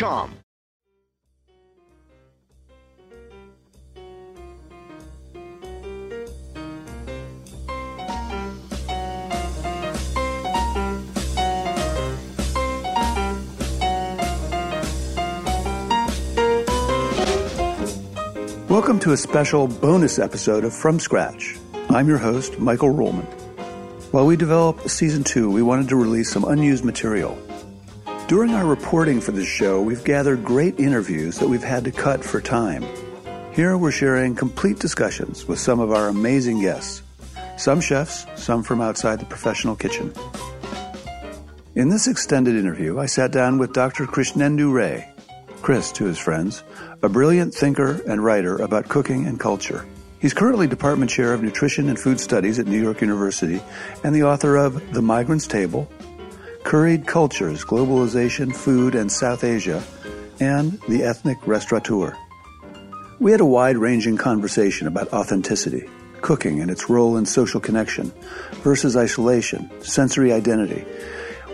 Welcome to a special bonus episode of From Scratch. I'm your host, Michael Ruhlman. While we developed season two, we wanted to release some unused material. During our reporting for this show, we've gathered great interviews that we've had to cut for time. Here we're sharing complete discussions with some of our amazing guests. Some chefs, some from outside the professional kitchen. In this extended interview, I sat down with Dr. Krishnendu Ray, Chris to his friends, a brilliant thinker and writer about cooking and culture. He's currently department chair of nutrition and food studies at New York University and the author of The Migrant's Table, Curried Cultures, Globalization, Food, and South Asia, and The Ethnic Restaurateur. We had a wide ranging conversation about authenticity, cooking and its role in social connection versus isolation, sensory identity,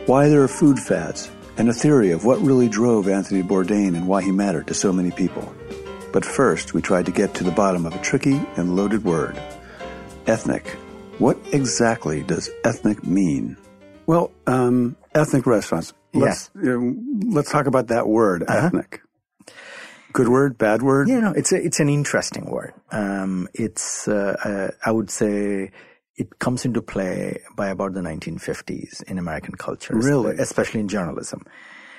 why there are food fads, and a theory of what really drove Anthony Bourdain and why he mattered to so many people. But first, we tried to get to the bottom of a tricky and loaded word ethnic. What exactly does ethnic mean? Well, um, ethnic restaurants. Let's, you know, let's talk about that word, ethnic. Good word, bad word? Yeah, no, it's a, it's an interesting word. Um, it's uh, uh, I would say it comes into play by about the 1950s in American culture, Really? especially in journalism,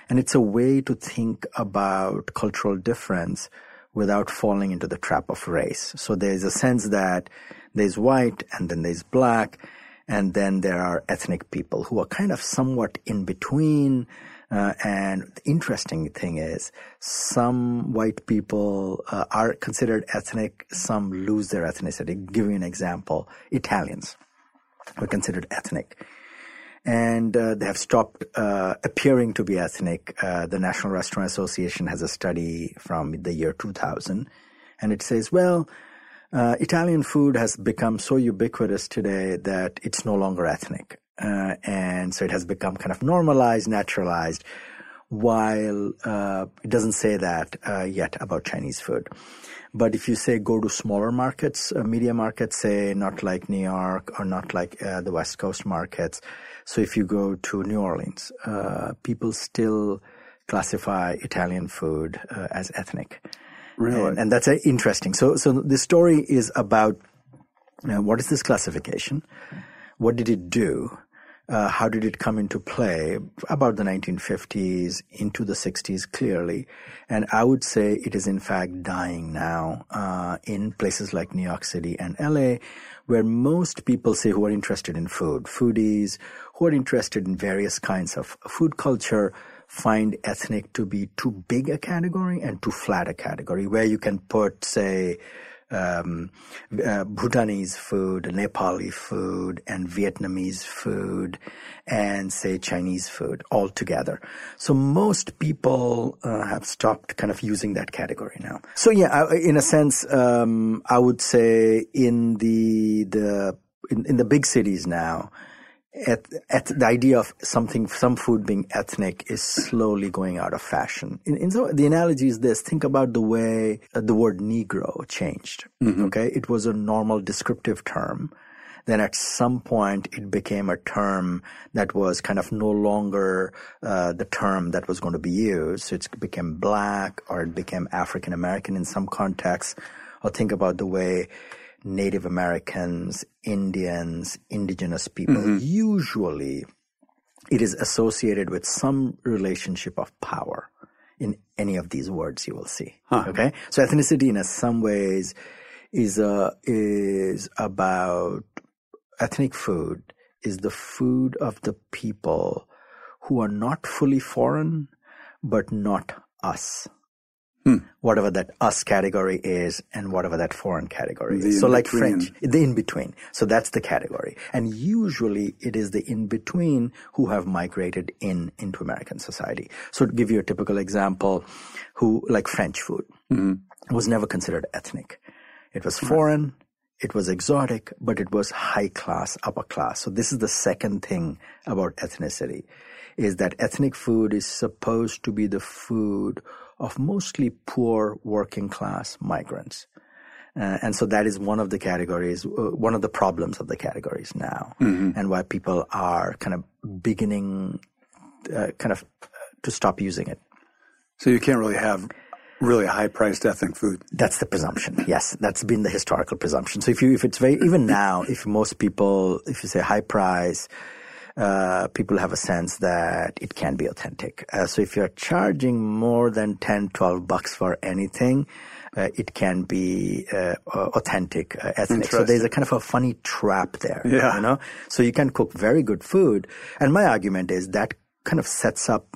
and it's a way to think about cultural difference without falling into the trap of race. So there's a sense that there's white and then there's black, and then there are ethnic people who are kind of somewhat in between. Uh, and the interesting thing is, some white people uh, are considered ethnic, some lose their ethnicity. Give you an example Italians were considered ethnic. And uh, they have stopped uh, appearing to be ethnic. Uh, the National Restaurant Association has a study from the year 2000, and it says, well, uh, Italian food has become so ubiquitous today that it's no longer ethnic. Uh, and so it has become kind of normalized, naturalized, while uh, it doesn't say that uh, yet about Chinese food. But if you say go to smaller markets, uh, media markets, say not like New York or not like uh, the West Coast markets, so if you go to New Orleans, people still classify Italian food as ethnic. Really? And, and that's uh, interesting. So, so the story is about uh, what is this classification? What did it do? Uh, how did it come into play? About the 1950s into the 60s, clearly. And I would say it is in fact dying now uh, in places like New York City and LA, where most people say who are interested in food, foodies, who are interested in various kinds of food culture, find ethnic to be too big a category and too flat a category, where you can put, say, um, uh, Bhutanese food, Nepali food, and Vietnamese food, and say Chinese food all together. So most people uh, have stopped kind of using that category now. So yeah, in a sense, um, I would say in the the in, in the big cities now, at, at the idea of something, some food being ethnic is slowly going out of fashion. In, in so, the analogy is this: think about the way uh, the word Negro changed. Mm-hmm. Okay, it was a normal descriptive term. Then at some point, it became a term that was kind of no longer uh, the term that was going to be used. So it became black, or it became African American in some contexts. Or think about the way Native Americans, Indians, indigenous people, mm-hmm. usually it is associated with some relationship of power in any of these words you will see. Huh. Okay? So ethnicity in some ways is uh, is about ethnic food is the food of the people who are not fully foreign but not us. Hmm. Whatever that us category is and whatever that foreign category the is. So like French, the in between. So that's the category. And usually it is the in between who have migrated in into American society. So to give you a typical example, who like French food mm-hmm. was never considered ethnic. It was foreign. It was exotic, but it was high class, upper class. So this is the second thing about ethnicity is that ethnic food is supposed to be the food of mostly poor working class migrants. Uh, and so that is one of the categories, uh, one of the problems of the categories now, mm-hmm. and why people are kind of beginning, uh, kind of, uh, to stop using it. So you can't really have really high priced ethnic food. That's the presumption. Yes, that's been the historical presumption. So if you, if it's very, even now, if most people, if you say high price, uh, people have a sense that it can be authentic. Uh, so if you're charging more than 10, 12 bucks for anything, uh, it can be uh, authentic, uh, ethnic. So there's a kind of a funny trap there. Yeah. You know? So you can cook very good food. And my argument is that kind of sets up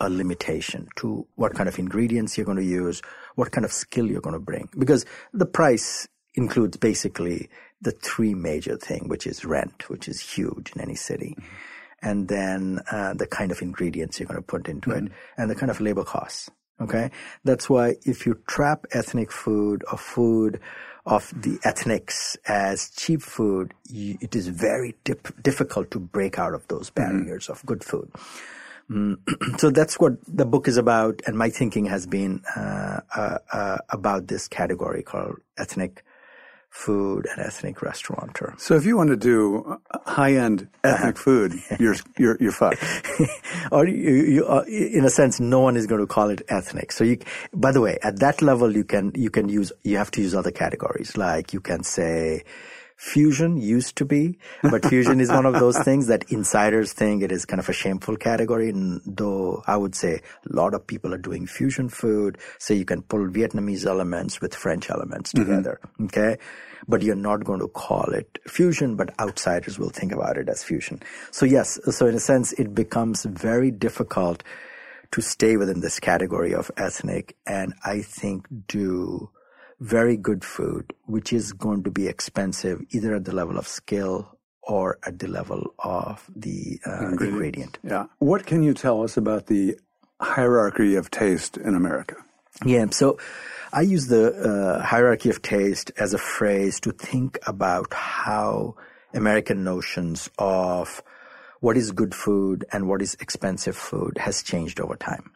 a limitation to what kind of ingredients you're going to use, what kind of skill you're going to bring. Because the price includes basically the three major thing, which is rent, which is huge in any city. Mm-hmm. And then uh, the kind of ingredients you're going to put into mm-hmm. it and the kind of labor costs. Okay. That's why if you trap ethnic food or food of the ethnics as cheap food, you, it is very dip- difficult to break out of those mm-hmm. barriers mm-hmm. of good food. Mm, so that's what the book is about, and my thinking has been uh, uh, uh about this category called ethnic food and ethnic restaurateur. So if you want to do high end ethnic uh-huh. food, you're you're you're fucked. or you, you uh, in a sense, no one is going to call it ethnic. So you, by the way, at that level, you can you can use you have to use other categories like you can say Fusion used to be, but fusion is one of those things that insiders think it is kind of a shameful category. And though I would say a lot of people are doing fusion food, so you can pull Vietnamese elements with French elements mm-hmm. together. Mm-hmm. Okay. But you're not going to call it fusion, but outsiders will think about it as fusion. So yes, so in a sense, it becomes very difficult to stay within this category of ethnic and I think do very good food, which is going to be expensive either at the level of skill or at the level of the uh, ingredient. ingredient. Yeah. What can you tell us about the hierarchy of taste in America? Yeah. So I use the uh, hierarchy of taste as a phrase to think about how American notions of what is good food and what is expensive food has changed over time.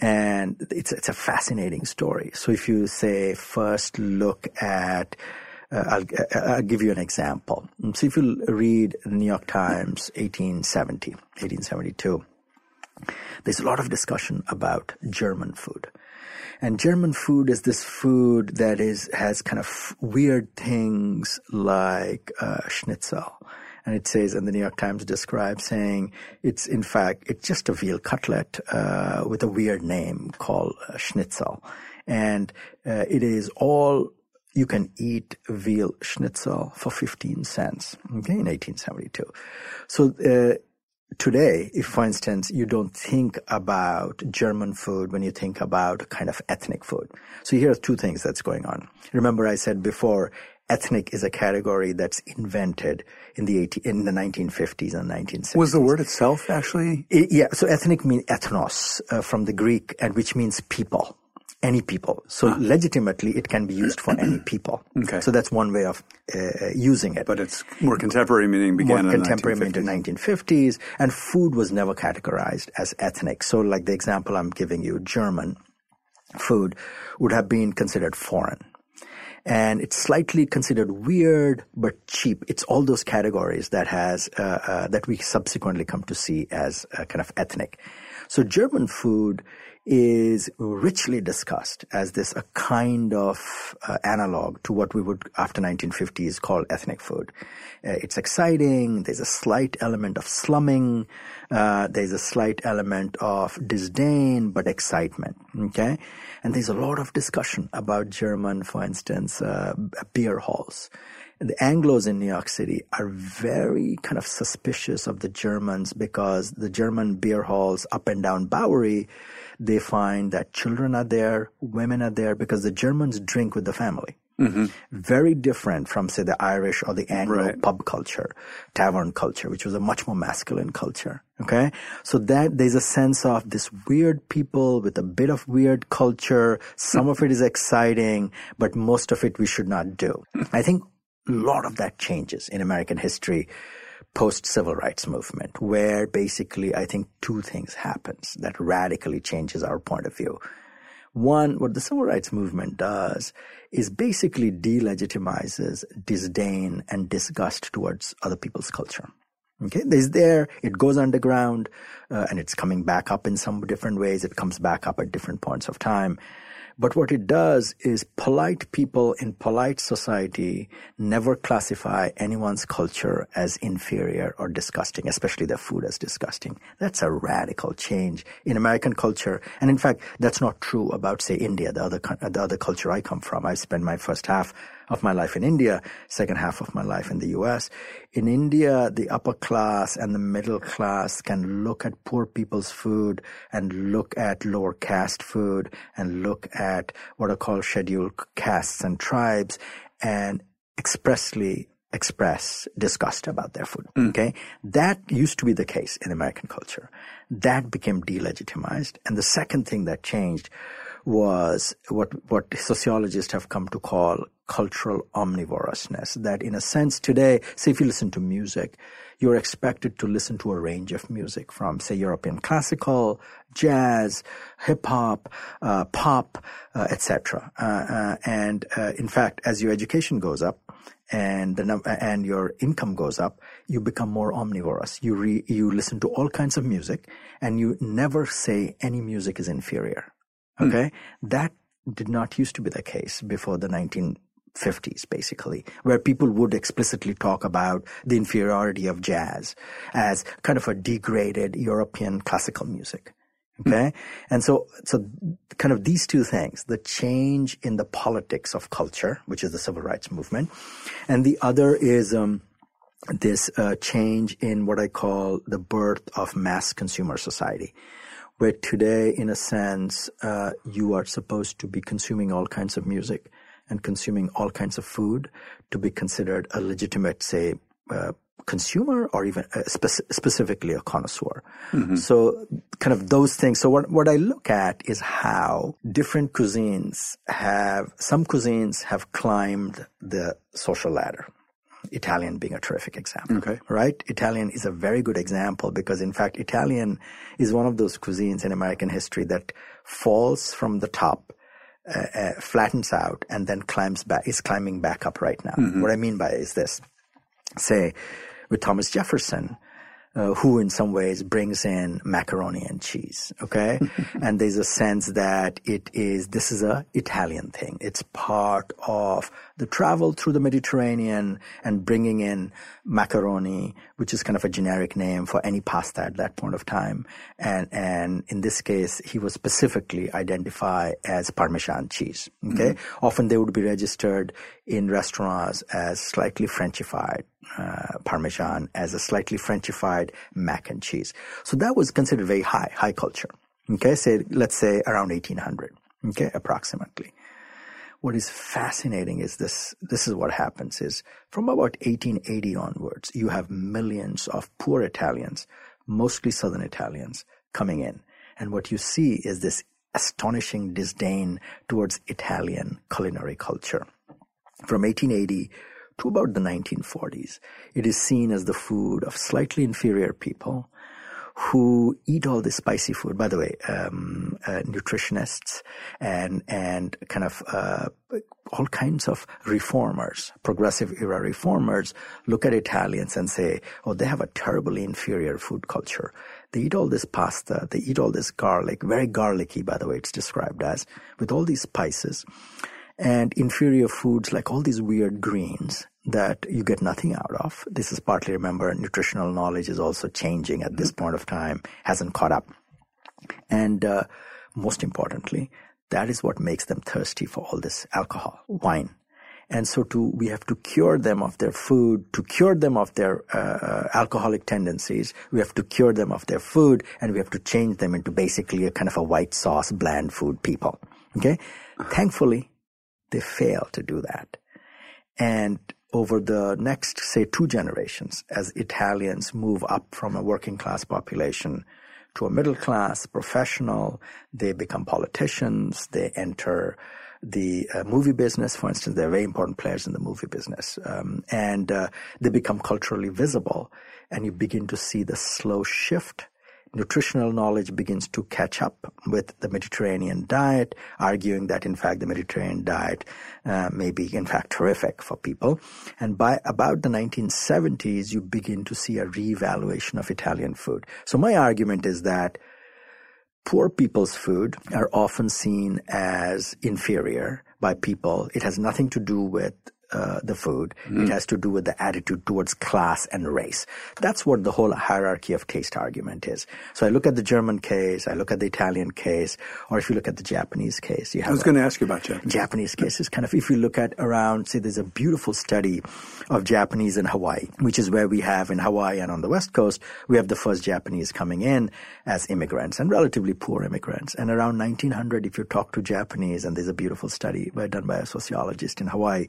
And it's, it's a fascinating story. So if you say first look at uh, I'll, uh, I'll, give you an example. So if you read New York Times 1870, 1872, there's a lot of discussion about German food. And German food is this food that is has kind of weird things like uh, schnitzel And it says, and the New York Times describes saying it's in fact it's just a veal cutlet uh, with a weird name called schnitzel, and uh, it is all you can eat veal schnitzel for 15 cents. Okay, in 1872. So uh, today, if for instance you don't think about German food when you think about kind of ethnic food. So here are two things that's going on. Remember I said before, ethnic is a category that's invented in the 18, in the 1950s and 1960s. Was the word itself actually? It, yeah, so ethnic means ethnos uh, from the Greek, and which means people any people. So ah. legitimately, it can be used for any people. Okay. So that's one way of uh, using it. But it's more contemporary, meaning began more in contemporary, the 1950s. meaning the 1950s. And food was never categorized as ethnic. So, like the example I'm giving you, German food would have been considered foreign. And it's slightly considered weird but cheap. It's all those categories that has uh, uh, that we subsequently come to see as uh, kind of ethnic. So German food is richly discussed as this a kind of uh, analog to what we would after 1950s call ethnic food. Uh, it's exciting. There's a slight element of slumming. Uh, there's a slight element of disdain, but excitement. Okay, and there's a lot of discussion about German, for instance, uh, beer halls the Anglos in New York City are very kind of suspicious of the Germans because the German beer halls up and down Bowery they find that children are there, women are there, because the Germans drink with the family. Mm-hmm. Very different from, say, the Irish or the Anglo right. pub culture, tavern culture, which was a much more masculine culture. Okay. So that there's a sense of this weird people with a bit of weird culture. Some of it is exciting, but most of it we should not do. I think a lot of that changes in American history post civil rights movement, where basically I think two things happens that radically changes our point of view. One, what the civil rights movement does is basically delegitimizes disdain and disgust towards other people's culture. Okay, there's there, it goes underground, uh, and it's coming back up in some different ways. It comes back up at different points of time. But what it does is polite people in polite society never classify anyone's culture as inferior or disgusting, especially their food as disgusting. That's a radical change in American culture. And in fact, that's not true about, say, India, the other, the other culture I come from. I spent my first half of my life in India, second half of my life in the US. In India, the upper class and the middle class can look at poor people's food and look at lower caste food and look at what are called scheduled castes and tribes and expressly express disgust about their food. Mm. Okay. That used to be the case in American culture. That became delegitimized. And the second thing that changed was what, what sociologists have come to call cultural omnivorousness. That in a sense today, say if you listen to music, you're expected to listen to a range of music from, say, European classical, jazz, hip hop, uh, pop, uh, etc. Uh, uh, and uh, in fact, as your education goes up, and the num- and your income goes up, you become more omnivorous. You re- you listen to all kinds of music, and you never say any music is inferior. Hmm. Okay, that did not used to be the case before the 1950s, basically, where people would explicitly talk about the inferiority of jazz as kind of a degraded European classical music. Hmm. Okay. And so, so kind of these two things, the change in the politics of culture, which is the civil rights movement, and the other is, um, this uh, change in what I call the birth of mass consumer society where today, in a sense, uh, you are supposed to be consuming all kinds of music and consuming all kinds of food to be considered a legitimate, say, uh, consumer or even uh, spe- specifically a connoisseur. Mm-hmm. So kind of those things. So what, what I look at is how different cuisines have, some cuisines have climbed the social ladder. Italian being a terrific example. Okay. Right? Italian is a very good example because, in fact, Italian is one of those cuisines in American history that falls from the top, uh, uh, flattens out, and then climbs back, is climbing back up right now. Mm-hmm. What I mean by is this say, with Thomas Jefferson, uh, who in some ways brings in macaroni and cheese. Okay. and there's a sense that it is, this is a Italian thing. It's part of the travel through the Mediterranean and bringing in macaroni, which is kind of a generic name for any pasta at that point of time. And, and in this case, he was specifically identified as Parmesan cheese. Okay. Mm-hmm. Often they would be registered in restaurants as slightly Frenchified uh, Parmesan as a slightly Frenchified mac and cheese. So that was considered very high, high culture. Okay, say, let's say around 1800. Okay, approximately. What is fascinating is this, this is what happens is from about 1880 onwards, you have millions of poor Italians, mostly Southern Italians, coming in. And what you see is this astonishing disdain towards Italian culinary culture. From 1880 to about the 1940s, it is seen as the food of slightly inferior people who eat all this spicy food. By the way, um, uh, nutritionists and and kind of uh, all kinds of reformers, progressive era reformers, look at Italians and say, "Oh, they have a terribly inferior food culture. They eat all this pasta, they eat all this garlic, very garlicky, by the way, it's described as, with all these spices." and inferior foods like all these weird greens that you get nothing out of. This is partly, remember, nutritional knowledge is also changing at this mm-hmm. point of time, hasn't caught up. And uh, most importantly, that is what makes them thirsty for all this alcohol, wine. And so to, we have to cure them of their food, to cure them of their uh, uh, alcoholic tendencies. We have to cure them of their food and we have to change them into basically a kind of a white sauce, bland food people. Okay. Thankfully, they fail to do that. And over the next, say, two generations, as Italians move up from a working class population to a middle class, professional, they become politicians, they enter the uh, movie business, for instance, they're very important players in the movie business, um, and uh, they become culturally visible, and you begin to see the slow shift nutritional knowledge begins to catch up with the Mediterranean diet, arguing that in fact the Mediterranean diet uh, may be in fact terrific for people. And by about the 1970s, you begin to see a reevaluation of Italian food. So my argument is that poor people's food are often seen as inferior by people. It has nothing to do with uh, the food. Mm. It has to do with the attitude towards class and race. That's what the whole hierarchy of taste argument is. So I look at the German case, I look at the Italian case, or if you look at the Japanese case, you have. I was going to ask you about Japanese. Japanese case is kind of if you look at around, say, there's a beautiful study of Japanese in Hawaii, which is where we have in Hawaii and on the West Coast, we have the first Japanese coming in as immigrants and relatively poor immigrants. And around 1900, if you talk to Japanese, and there's a beautiful study done by a sociologist in Hawaii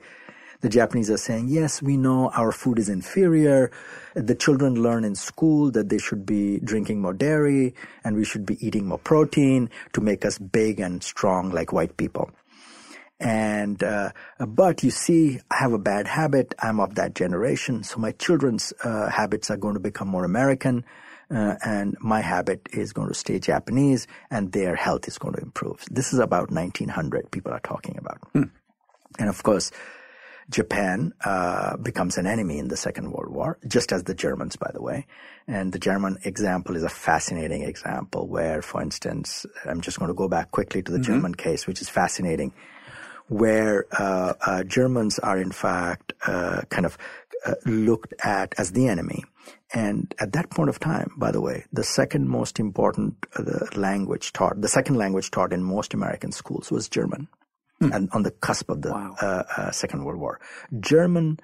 the Japanese are saying, yes, we know our food is inferior. The children learn in school that they should be drinking more dairy and we should be eating more protein to make us big and strong like white people. And, uh, but you see, I have a bad habit. I'm of that generation. So my children's uh, habits are going to become more American. Uh, and my habit is going to stay Japanese and their health is going to improve. This is about 1900 people are talking about. Hmm. And of course, Japan uh, becomes an enemy in the Second World War, just as the Germans, by the way. And the German example is a fascinating example where, for instance, I'm just going to go back quickly to the mm-hmm. German case, which is fascinating, where uh, uh, Germans are in fact uh, kind of uh, looked at as the enemy. And at that point of time, by the way, the second most important uh, language taught, the second language taught in most American schools was German hmm. and on the cusp of the wow. uh, uh, Second World War. German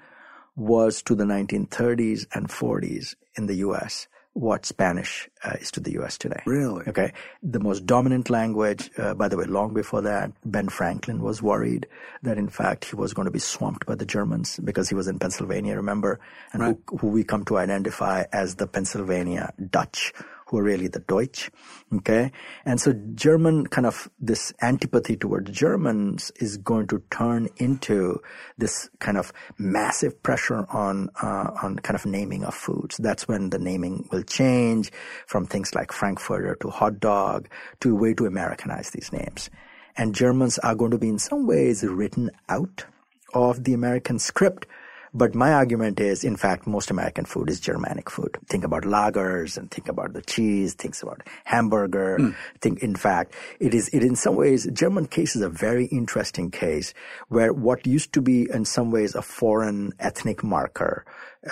was to the 1930s and 40s in the U.S. what Spanish uh, is to the U.S. today. Really? Okay. The most dominant language, uh, by the way, long before that, Ben Franklin was worried that in fact he was going to be swamped by the Germans because he was in Pennsylvania, remember? And right. who, who we come to identify as the Pennsylvania Dutch who are really the Deutsch. Okay. And so German kind of this antipathy towards Germans is going to turn into this kind of massive pressure on, uh, on kind of naming of foods. That's when the naming will change from things like Frankfurter to hot dog to a way to Americanize these names. And Germans are going to be in some ways written out of the American script But my argument is, in fact, most American food is Germanic food. Think about lagers and think about the cheese, think about hamburger. Mm. Think, in fact, it is, it in some ways, German case is a very interesting case where what used to be in some ways a foreign ethnic marker,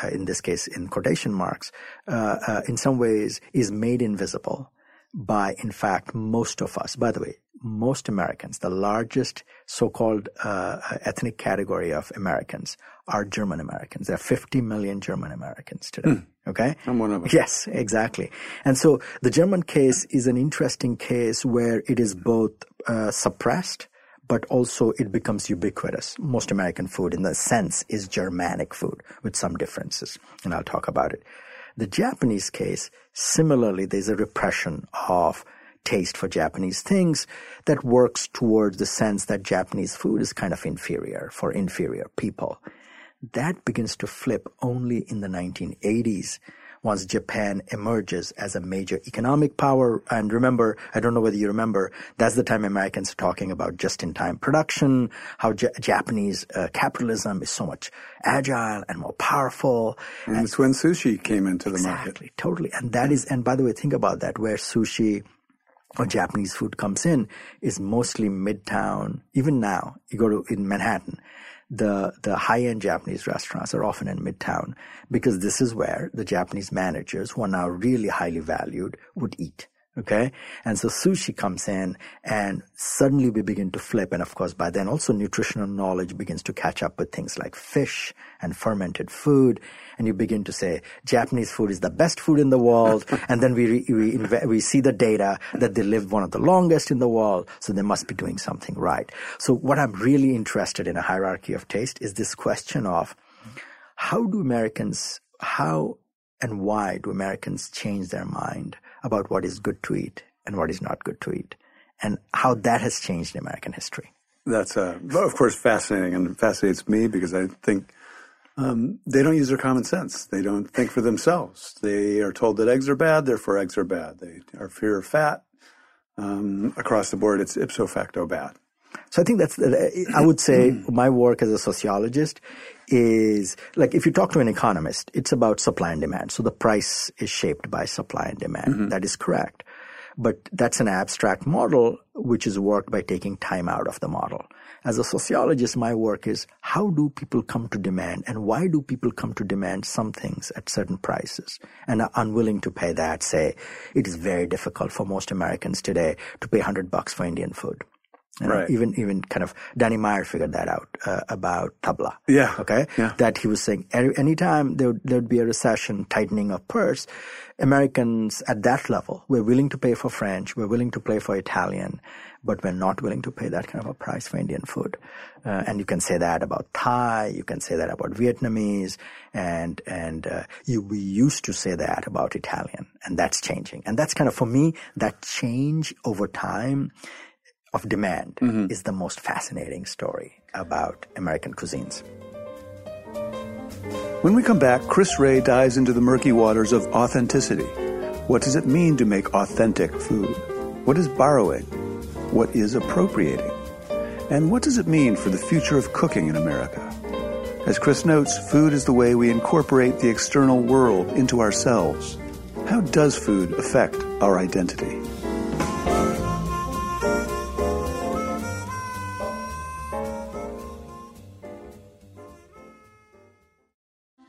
uh, in this case, in quotation marks, uh, uh, in some ways is made invisible by, in fact, most of us. By the way, most Americans, the largest so-called uh, ethnic category of Americans are German Americans. There are 50 million German Americans today. Mm. Okay? I'm one of them. Yes, exactly. And so the German case is an interesting case where it is both uh, suppressed, but also it becomes ubiquitous. Most American food, in the sense, is Germanic food with some differences. And I'll talk about it. The Japanese case, similarly, there's a repression of taste for Japanese things that works towards the sense that Japanese food is kind of inferior for inferior people. That begins to flip only in the 1980s once Japan emerges as a major economic power. And remember, I don't know whether you remember, that's the time Americans are talking about just-in-time production, how J- Japanese uh, capitalism is so much agile and more powerful. And, and it's when sushi came into the exactly, market. Exactly, totally. And that is, and by the way, think about that, where sushi or Japanese food comes in is mostly midtown. Even now, you go to in Manhattan, the the high end Japanese restaurants are often in midtown because this is where the Japanese managers, who are now really highly valued, would eat. Okay. And so sushi comes in and suddenly we begin to flip. And of course, by then also nutritional knowledge begins to catch up with things like fish and fermented food. And you begin to say Japanese food is the best food in the world. and then we, we, we see the data that they lived one of the longest in the world. So they must be doing something right. So what I'm really interested in a hierarchy of taste is this question of how do Americans, how and why do Americans change their mind about what is good to eat and what is not good to eat, and how that has changed in American history. That's, uh, of course, fascinating and fascinates me because I think um, they don't use their common sense. They don't think for themselves. They are told that eggs are bad, therefore eggs are bad. They are fear of fat. Um, across the board, it's ipso facto bad. So I think that's, I would say my work as a sociologist is like if you talk to an economist, it's about supply and demand. So the price is shaped by supply and demand. Mm-hmm. That is correct. But that's an abstract model which is worked by taking time out of the model. As a sociologist, my work is how do people come to demand and why do people come to demand some things at certain prices and are unwilling to pay that? Say, it is very difficult for most Americans today to pay 100 bucks for Indian food. Right. Even even kind of Danny Meyer figured that out uh, about tabla. Yeah. Okay. Yeah. That he was saying anytime there would, there would be a recession, tightening of purse, Americans at that level were willing to pay for French, we're willing to pay for Italian, but we're not willing to pay that kind of a price for Indian food. Uh, and you can say that about Thai, you can say that about Vietnamese, and and uh, you, we used to say that about Italian, and that's changing. And that's kind of for me that change over time of demand mm-hmm. is the most fascinating story about American cuisines. When we come back, Chris Ray dives into the murky waters of authenticity. What does it mean to make authentic food? What is borrowing? What is appropriating? And what does it mean for the future of cooking in America? As Chris notes, food is the way we incorporate the external world into ourselves. How does food affect our identity?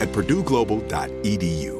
at purdueglobal.edu.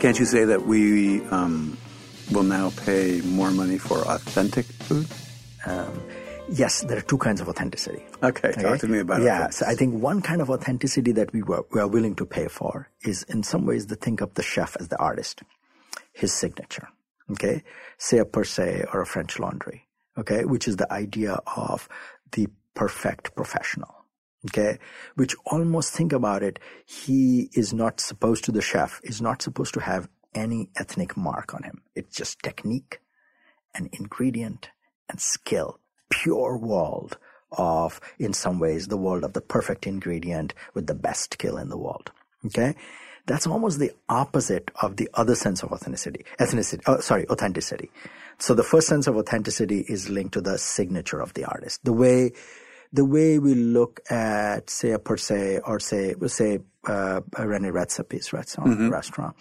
Can't you say that we um, will now pay more money for authentic food? Um, yes, there are two kinds of authenticity. Okay, talk to me about it. Yeah, so I think one kind of authenticity that we were, we are willing to pay for is in some ways to think of the chef as the artist, his signature. Okay, say a per se or a French Laundry. Okay, which is the idea of the perfect professional okay which almost think about it he is not supposed to the chef is not supposed to have any ethnic mark on him. It's just technique and ingredient and skill pure world of in some ways the world of the perfect ingredient with the best skill in the world okay? That's almost the opposite of the other sense of authenticity ethnicity oh, sorry authenticity. So the first sense of authenticity is linked to the signature of the artist. The way the way we look at, say, a per se or say, say, uh, a Rene Redzepi's restaurant, mm-hmm. restaurant,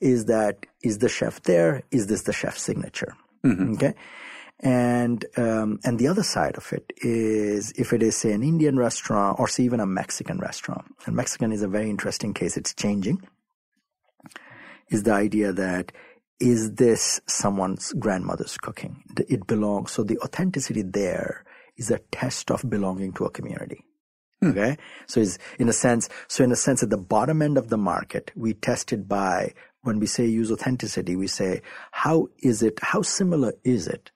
is that is the chef there? Is this the chef's signature? Mm-hmm. Okay. And um, and the other side of it is if it is say an Indian restaurant or say even a Mexican restaurant. And Mexican is a very interesting case. It's changing. Is the idea that is this someone's grandmother's cooking? It belongs. So the authenticity there is a test of belonging to a community. Hmm. Okay. So is in a sense, so in a sense at the bottom end of the market, we test it by when we say use authenticity, we say, how is it, how similar is it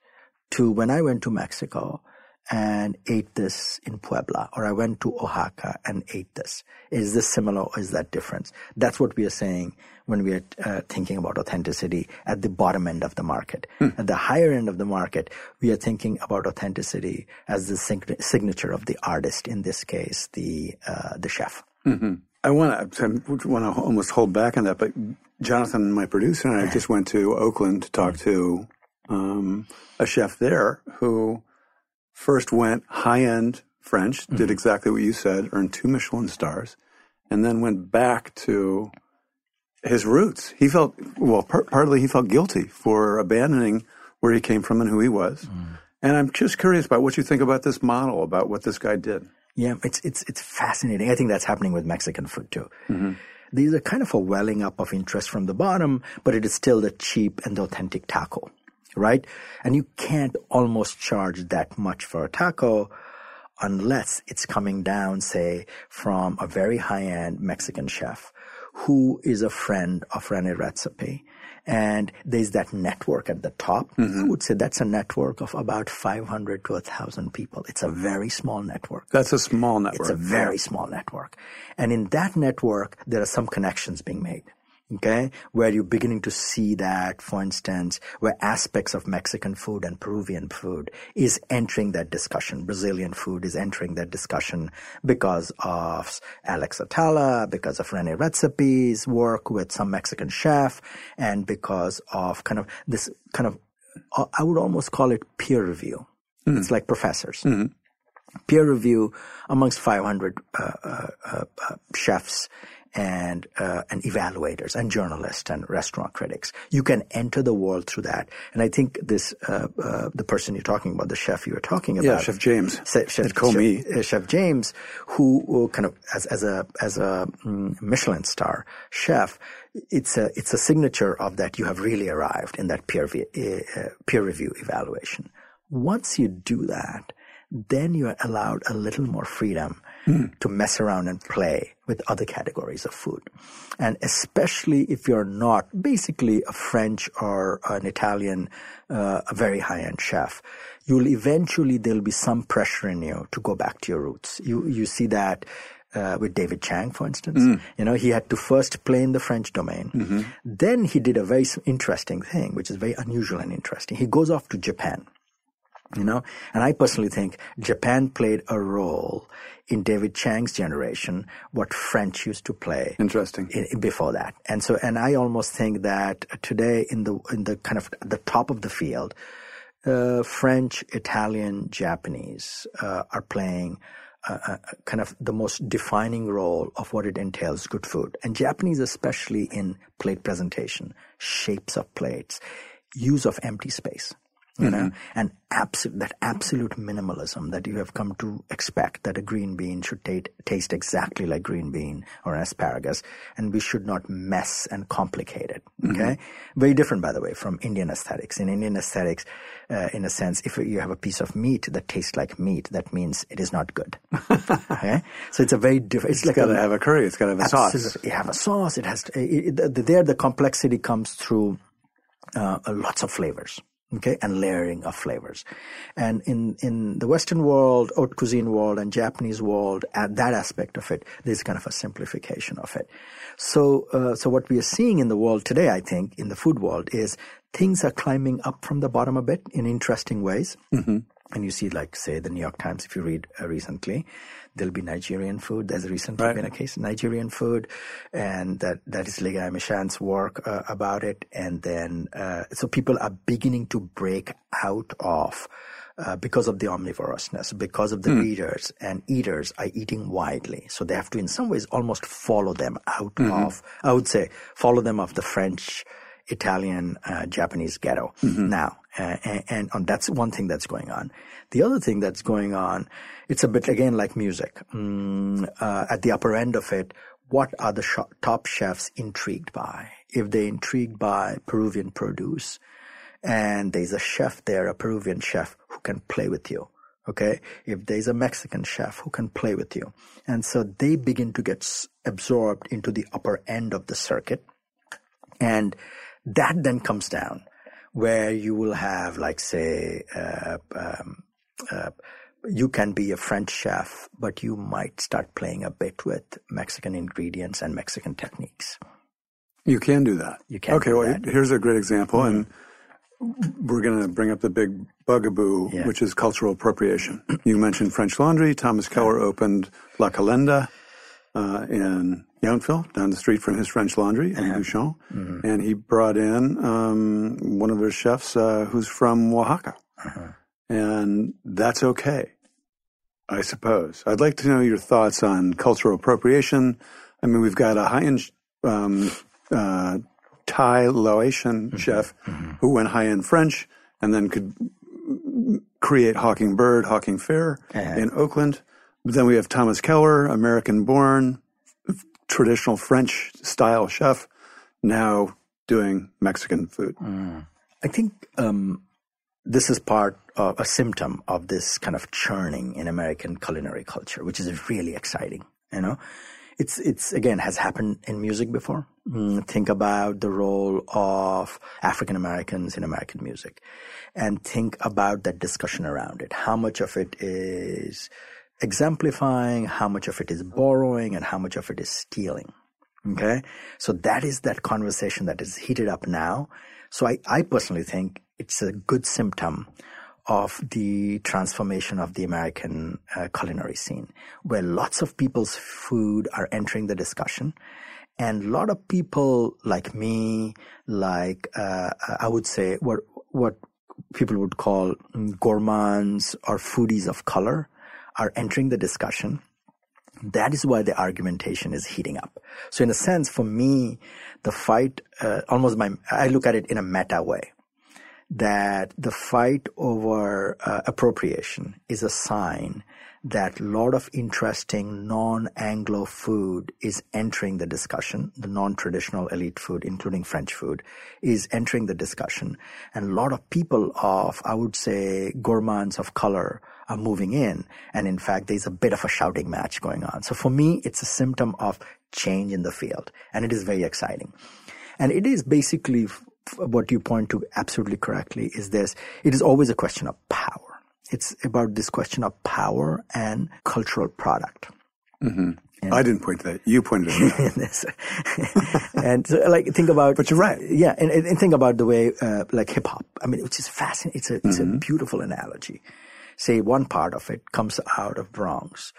to when I went to Mexico and ate this in Puebla, or I went to Oaxaca and ate this. Is this similar or is that different? That's what we are saying when we are uh, thinking about authenticity at the bottom end of the market. Hmm. At the higher end of the market, we are thinking about authenticity as the sig- signature of the artist, in this case, the, uh, the chef. Mm-hmm. I want to, I want to almost hold back on that, but Jonathan, my producer, and I just went to Oakland to talk to um, a chef there who first went high end French, mm-hmm. did exactly what you said, earned two Michelin stars, and then went back to his roots. He felt, well, par- partly he felt guilty for abandoning where he came from and who he was. Mm. And I'm just curious about what you think about this model, about what this guy did. Yeah, it's it's it's fascinating. I think that's happening with Mexican food too. Mm-hmm. These are kind of a welling up of interest from the bottom, but it is still the cheap and the authentic taco right? And you can't almost charge that much for a taco unless it's coming down, say, from a very high end Mexican chef who is a friend of Rene Redzepi. And there's that network at the top. Mm-hmm. I would say that's a network of about 500 to 1,000 people. It's a very small network. That's a small network. It's a very small network. And in that network, there are some connections being made. Okay, where you're beginning to see that, for instance, where aspects of Mexican food and Peruvian food is entering that discussion. Brazilian food is entering that discussion because of Alex Atala, because of Rene Redzepi's work with some Mexican chef, and because of kind of this kind of, uh, I would almost call it peer review. Mm. It's like professors. Mm-hmm peer review amongst 500 uh, uh, uh, chefs and uh, and evaluators and journalists and restaurant critics. You can enter the world through that. And I think this uh, uh, the person you're talking about, the chef you were talking about, yeah, Chef James, Chef, chef, chef, chef James, who, who, kind of as as a as a mm, Michelin star chef. It's a it's a signature of that you have really arrived in that peer uh, peer review evaluation. Once you do that, then you are allowed a little more freedom mm. to mess around and play with other categories of food. And especially if you're not basically a French or an Italian, uh, a very high end chef, you'll eventually, there'll be some pressure in you to go back to your roots. You, you see that uh, with David Chang, for instance. Mm. You know, he had to first play in the French domain. Mm-hmm. Then he did a very interesting thing, which is very unusual and interesting. He goes off to Japan you know? And i personally think japan played a role in david chang's generation what french used to play interesting. in, before that. And so and i almost think that today in the in the kind of the top of the field uh, french italian japanese uh, are playing uh, uh, kind of the most defining role of what it entails good food. And japanese especially in plate presentation shapes of plates use of empty space you mm-hmm. know, and absolute that absolute minimalism that you have come to expect that a green bean should t- taste exactly like green bean or asparagus, and we should not mess and complicate it. Mm-hmm. Okay, mm-hmm. very different, by the way, from Indian aesthetics. In Indian aesthetics, uh, in a sense, if you have a piece of meat that tastes like meat, that means it is not good. okay, so it's a very different. It's, it's like got to have a curry. It's got to have a sauce. You have a sauce. It has to, it, it, there. The complexity comes through uh, lots of flavors okay, and layering of flavors. And in, in the Western world, haute cuisine world, and Japanese world, at that aspect of it, there's kind of a simplification of it. So, uh, so what we are seeing in the world today, I think, in the food world, is things are climbing up from the bottom a bit in interesting ways. Mm-hmm. And you see, like, say, the New York Times, if you read uh, recently, there'll be Nigerian food. There's recently right. been a case of Nigerian food, and that that is Ligaya Mishan's work uh, about it. And then, uh, so people are beginning to break out of. Uh, because of the omnivorousness, because of the mm. readers and eaters are eating widely. So they have to, in some ways, almost follow them out mm-hmm. of, I would say, follow them of the French, Italian, uh, Japanese ghetto mm-hmm. now. Uh, and, and on, that's one thing that's going on. The other thing that's going on, it's a bit again like music. Mm, uh, at the upper end of it, what are the sh- top chefs intrigued by? If they're intrigued by Peruvian produce, and there's a chef there, a Peruvian chef who can play with you. Okay. If there's a Mexican chef who can play with you. And so they begin to get absorbed into the upper end of the circuit. And that then comes down where you will have, like, say, uh, um, uh, you can be a French chef, but you might start playing a bit with Mexican ingredients and Mexican techniques. You can do that. You can. Okay, well, that. here's a great example, mm-hmm. and we're going to bring up the big bugaboo, yeah. which is cultural appropriation. you mentioned French Laundry. Thomas Keller opened La Calenda uh, in Yountville, down the street from his French Laundry in uh-huh. Bouchon, mm-hmm. and he brought in um, one of his chefs uh, who's from Oaxaca. Uh-huh and that's okay, I suppose. I'd like to know your thoughts on cultural appropriation. I mean, we've got a high-end um, uh, Thai Laotian mm-hmm. chef mm-hmm. who went high-end French and then could create Hawking Bird, Hawker Fare uh-huh. in Oakland. But then we have Thomas Keller, American-born, traditional French style chef, now doing Mexican food. Mm. I think um, this is part of a symptom of this kind of churning in American culinary culture, which is really exciting. You know, it's it's again has happened in music before. Mm, think about the role of African Americans in American music, and think about that discussion around it. How much of it is exemplifying, how much of it is borrowing, and how much of it is stealing. Okay. So that is that conversation that is heated up now. So I, I personally think it's a good symptom of the transformation of the American uh, culinary scene, where lots of people's food are entering the discussion. And a lot of people like me, like, uh, I would say what, what people would call gourmands or foodies of color are entering the discussion. That is why the argumentation is heating up. So in a sense, for me, the fight, uh, almost my, I look at it in a meta way that the fight over uh, appropriation is a sign that a lot of interesting non-Anglo food is entering the discussion. The non-traditional elite food, including French food, is entering the discussion. And a lot of people of, I would say, gourmands of color are moving in. And in fact, there's a bit of a shouting match going on. So for me, it's a symptom of change in the field. And it is very exciting. And it is basically what you point to absolutely correctly is this. It is always a question of power. It's about this question of power and cultural product. Mm-hmm. I didn't point to that. You pointed it out. and so, like, think about. But you're right. Yeah, and, and think about the way, uh, like, hip hop. I mean, which is fascinating. It's a it's mm-hmm. a beautiful analogy. Say one part of it comes out of Bronx,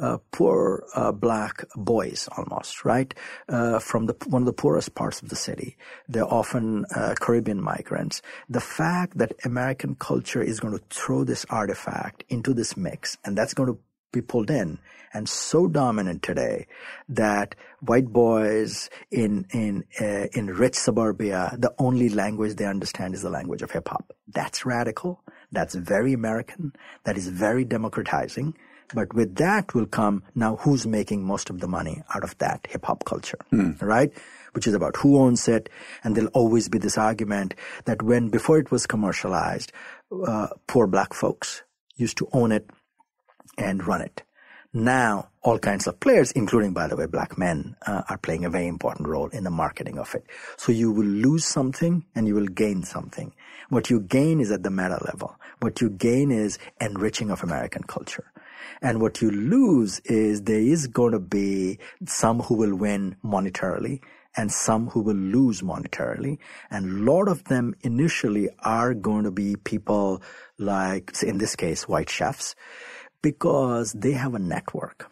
uh, poor uh, black boys almost, right? Uh, from the one of the poorest parts of the city. They're often uh, Caribbean migrants. The fact that American culture is going to throw this artifact into this mix, and that's going to be pulled in and so dominant today that white boys in in uh, in rich suburbia the only language they understand is the language of hip hop that's radical that's very american that is very democratizing but with that will come now who's making most of the money out of that hip hop culture, mm. right? Which is about who owns it. And there'll always be this argument that when, before it was commercialized, uh, poor black folks used to own it and run it. Now, all kinds of players, including, by the way, black men, uh, are playing a very important role in the marketing of it. So you will lose something and you will gain something. What you gain is at the meta level. What you gain is enriching of American culture. And what you lose is there is going to be some who will win monetarily and some who will lose monetarily. And a lot of them initially are going to be people like, in this case, white chefs, because they have a network.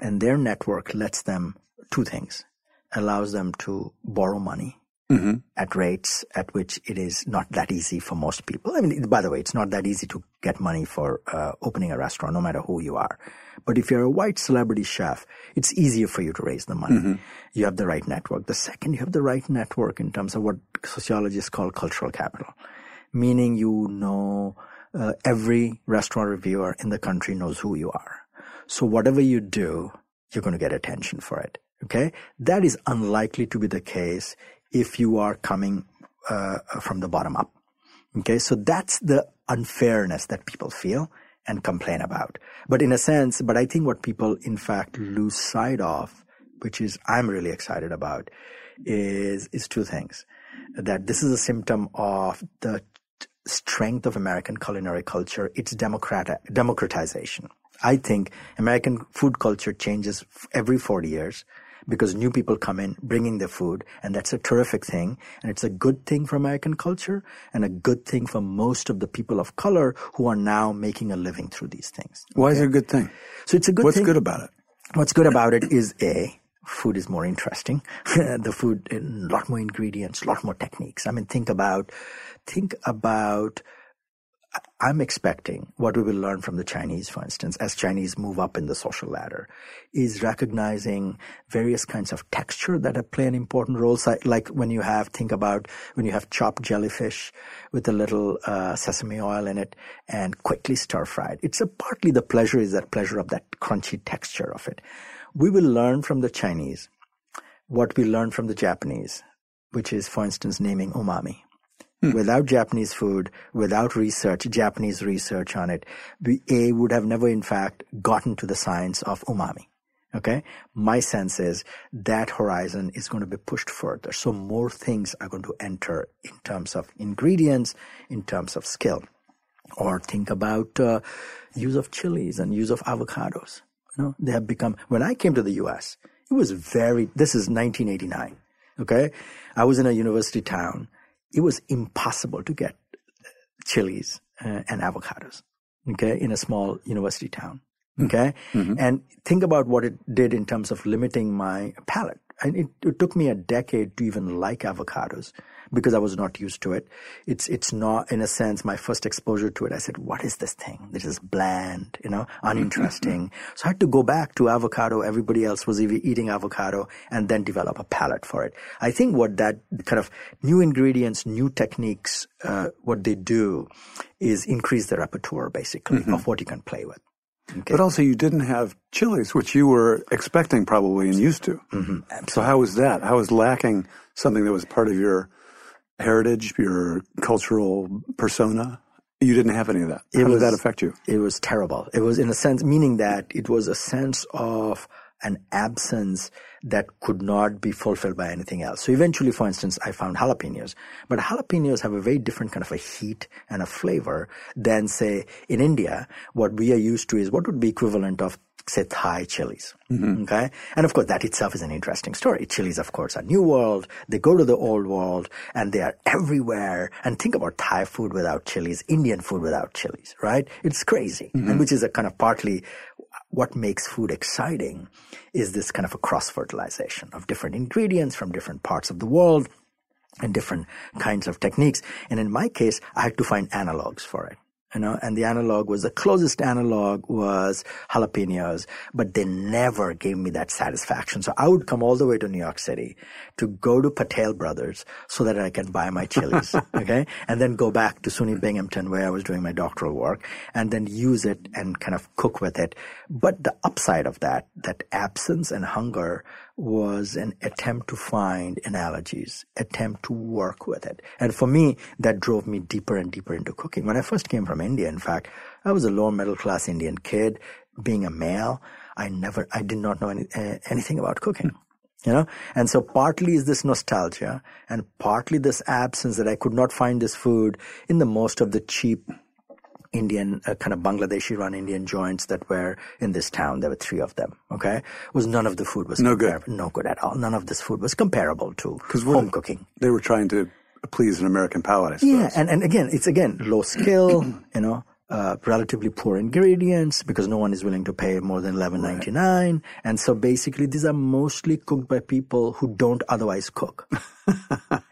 And their network lets them two things allows them to borrow money mm-hmm. at rates at which it is not that easy for most people. I mean, by the way, it's not that easy to get money for uh, opening a restaurant, no matter who you are. But if you're a white celebrity chef, it's easier for you to raise the money. Mm-hmm. You have the right network. The second, you have the right network in terms of what sociologists call cultural capital, meaning you know uh, every restaurant reviewer in the country knows who you are. So whatever you do, you're going to get attention for it. Okay. That is unlikely to be the case if you are coming uh, from the bottom up. Okay, so that's the unfairness that people feel and complain about. But in a sense, but I think what people in fact lose sight of, which is I'm really excited about, is is two things. That this is a symptom of the strength of American culinary culture, its democrat- democratization. I think American food culture changes every 40 years because new people come in bringing their food and that's a terrific thing and it's a good thing for American culture and a good thing for most of the people of color who are now making a living through these things. Why is it a good thing? So it's a good thing. What's thing. good about it? What's good about it is A, food is more interesting. the food, a lot more ingredients, a lot more techniques. I mean, think about, think about I'm expecting what we will learn from the Chinese, for instance, as Chinese move up in the social ladder, is recognizing various kinds of texture that play an important role. Like when you have, think about when you have chopped jellyfish with a little uh, sesame oil in it and quickly stir fried. It's a partly the pleasure is that pleasure of that crunchy texture of it. We will learn from the Chinese what we learned from the Japanese, which is, for instance, naming umami Hmm. Without Japanese food, without research, Japanese research on it, we A would have never in fact gotten to the science of umami. Okay. My sense is that horizon is going to be pushed further. So more things are going to enter in terms of ingredients, in terms of skill. Or think about uh, use of chilies and use of avocados. You know, they have become, when I came to the US, It was very, this is 1989. Okay. I was in a university town. It was impossible to get chilies uh, and avocados. Okay. In a small university town. Okay. Mm-hmm. And think about what it did in terms of limiting my palate. And it, it took me a decade to even like avocados because I was not used to it. It's it's not in a sense my first exposure to it. I said, "What is this thing? This is bland, you know, uninteresting." so I had to go back to avocado. Everybody else was eating avocado, and then develop a palate for it. I think what that kind of new ingredients, new techniques, uh, what they do is increase the repertoire basically mm-hmm. of what you can play with. Okay. But also, you didn't have chilies, which you were expecting probably and used to. Mm-hmm. So, how was that? How was lacking something that was part of your heritage, your cultural persona? You didn't have any of that. How it did that affect you? It was terrible. It was in a sense, meaning that it was a sense of an absence that could not be fulfilled by anything else. So eventually, for instance, I found jalapenos, but jalapenos have a very different kind of a heat and a flavor than say in India, what we are used to is what would be equivalent of say Thai chilies. Mm-hmm. Okay. And of course, that itself is an interesting story. Chilies, of course, are new world. They go to the old world and they are everywhere. And think about Thai food without chilies, Indian food without chilies, right? It's crazy. Mm-hmm. And which is a kind of partly what makes food exciting is this kind of a cross fertilization of different ingredients from different parts of the world and different kinds of techniques. And in my case, I had to find analogs for it you know, and the analog was the closest analog was jalapenos, but they never gave me that satisfaction. So I would come all the way to New York City to go to Patel Brothers so that I can buy my chilies, okay, and then go back to SUNY Binghamton where I was doing my doctoral work, and then use it and kind of cook with it. But the upside of that, that absence and hunger was an attempt to find analogies, attempt to work with it. And for me, that drove me deeper and deeper into cooking. When I first came from India, in fact, I was a lower middle class Indian kid. Being a male, I never, I did not know any, uh, anything about cooking. You know, and so partly is this nostalgia and partly this absence that I could not find this food in the most of the cheap Indian, uh, kind of Bangladeshi run Indian joints that were in this town. There were three of them. Okay. Was none of the food was no good. No good at all. None of this food was comparable to home cooking. They were trying to please an American palate, Yeah. And, and again, it's again low skill, you know, uh, relatively poor ingredients because no one is willing to pay more than eleven ninety nine, and so basically these are mostly cooked by people who don't otherwise cook.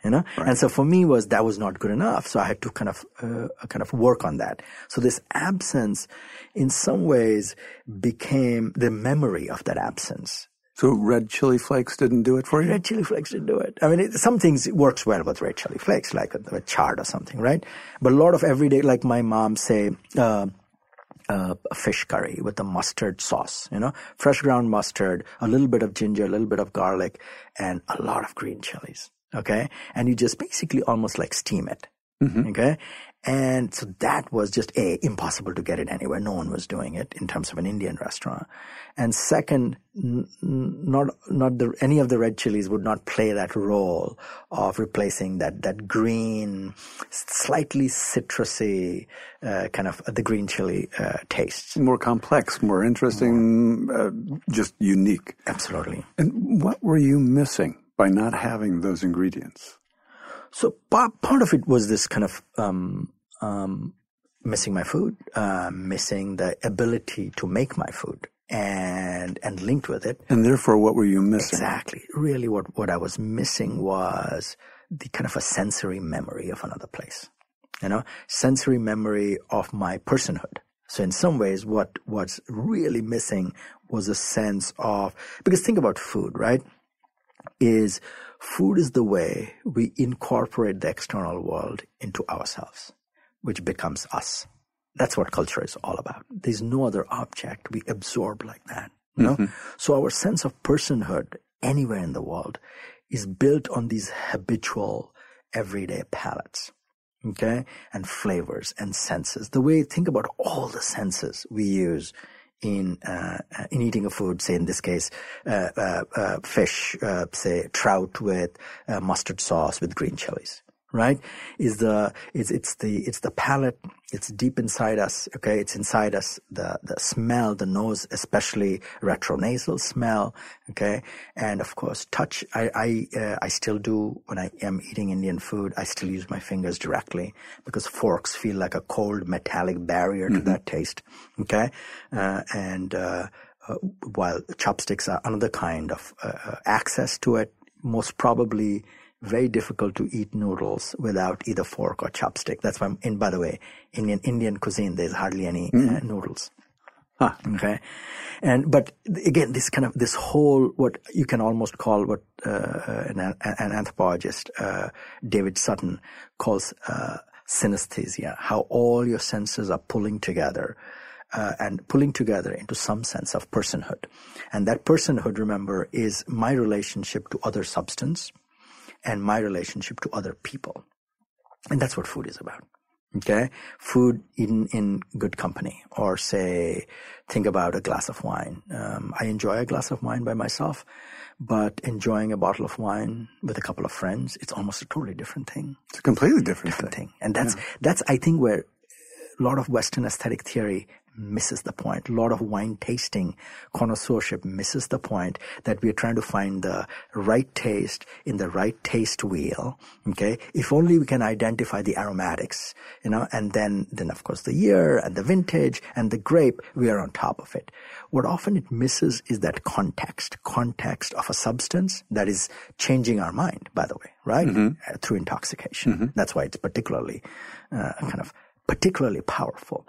you know, right. and so for me was that was not good enough. So I had to kind of uh, kind of work on that. So this absence, in some ways, became the memory of that absence. So red chili flakes didn't do it for you? Red chili flakes didn't do it. I mean, it, some things it works well with red chili flakes, like a, a chard or something, right? But a lot of everyday, like my mom say, uh, uh, a fish curry with a mustard sauce, you know, fresh ground mustard, a little bit of ginger, a little bit of garlic, and a lot of green chilies. Okay. And you just basically almost like steam it. Mm-hmm. Okay. And so that was just a impossible to get it anywhere. No one was doing it in terms of an Indian restaurant. And second, n- not not the, any of the red chilies would not play that role of replacing that that green, slightly citrusy uh, kind of the green chili uh, taste. More complex, more interesting, more. Uh, just unique. Absolutely. And what were you missing by not having those ingredients? So part, part of it was this kind of um, um, missing my food, uh, missing the ability to make my food, and and linked with it. And therefore, what were you missing? Exactly. Really, what what I was missing was the kind of a sensory memory of another place. You know, sensory memory of my personhood. So in some ways, what what's really missing was a sense of because think about food, right? Is food is the way we incorporate the external world into ourselves, which becomes us. That's what culture is all about. There's no other object we absorb like that. You know? Mm-hmm. So our sense of personhood anywhere in the world is built on these habitual everyday palates. Okay. And flavors and senses. The way think about all the senses we use in uh, in eating a food, say in this case, uh, uh, uh fish, uh, say trout with uh, mustard sauce with green chilies, right? Is the it's it's the it's the palate. It's deep inside us. Okay, it's inside us. The the smell, the nose, especially retronasal smell. Okay, and of course touch. I I uh, I still do when I am eating Indian food. I still use my fingers directly because forks feel like a cold metallic barrier to Mm-hmm. that taste. Okay, uh, and. Uh, uh, while chopsticks are another kind of uh, uh, access to it, most probably very difficult to eat noodles without either fork or chopstick. That's why, in by the way, Indian Indian cuisine there's hardly any uh, noodles. Okay, and but again, this kind of this whole what you can almost call what uh, an, an anthropologist uh, David Sutton calls uh, synesthesia, how all your senses are pulling together. Uh, and pulling together into some sense of personhood. And that personhood, remember, is my relationship to other substance and my relationship to other people. And that's what food is about. Okay. Food eaten in good company or say, think about a glass of wine. Um, I enjoy a glass of wine by myself, but enjoying a bottle of wine with a couple of friends, it's almost a totally different thing. It's a completely different, different thing. And that's, that's, I think where a lot of Western aesthetic theory misses the point. A lot of wine tasting connoisseurship misses the point that we're trying to find the right taste in the right taste wheel. Okay. If only we can identify the aromatics, you know, and then, then of course the year and the vintage and the grape, we are on top of it. What often it misses is that context, context of a substance that is changing our mind, by the way, right? Uh, through intoxication. That's why it's particularly, uh, kind of particularly powerful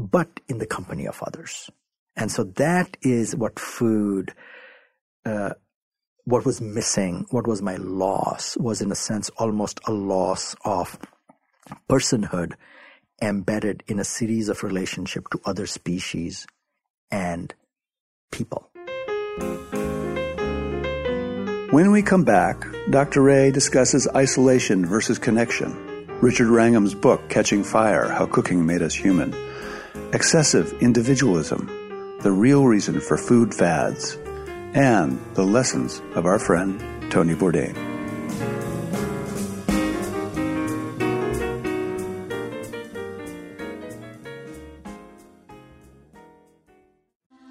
but in the company of others. And so that is what food, uh, what was missing, what was my loss, was in a sense almost a loss of personhood embedded in a series of relationship to other species and people. When we come back, Dr. Ray discusses isolation versus connection. Richard Wrangham's book, Catching Fire How Cooking Made Us Human. Excessive individualism, the real reason for food fads, and the lessons of our friend Tony Bourdain.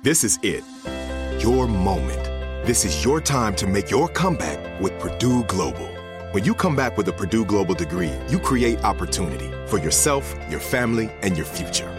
This is it. Your moment. This is your time to make your comeback with Purdue Global. When you come back with a Purdue Global degree, you create opportunity for yourself, your family, and your future.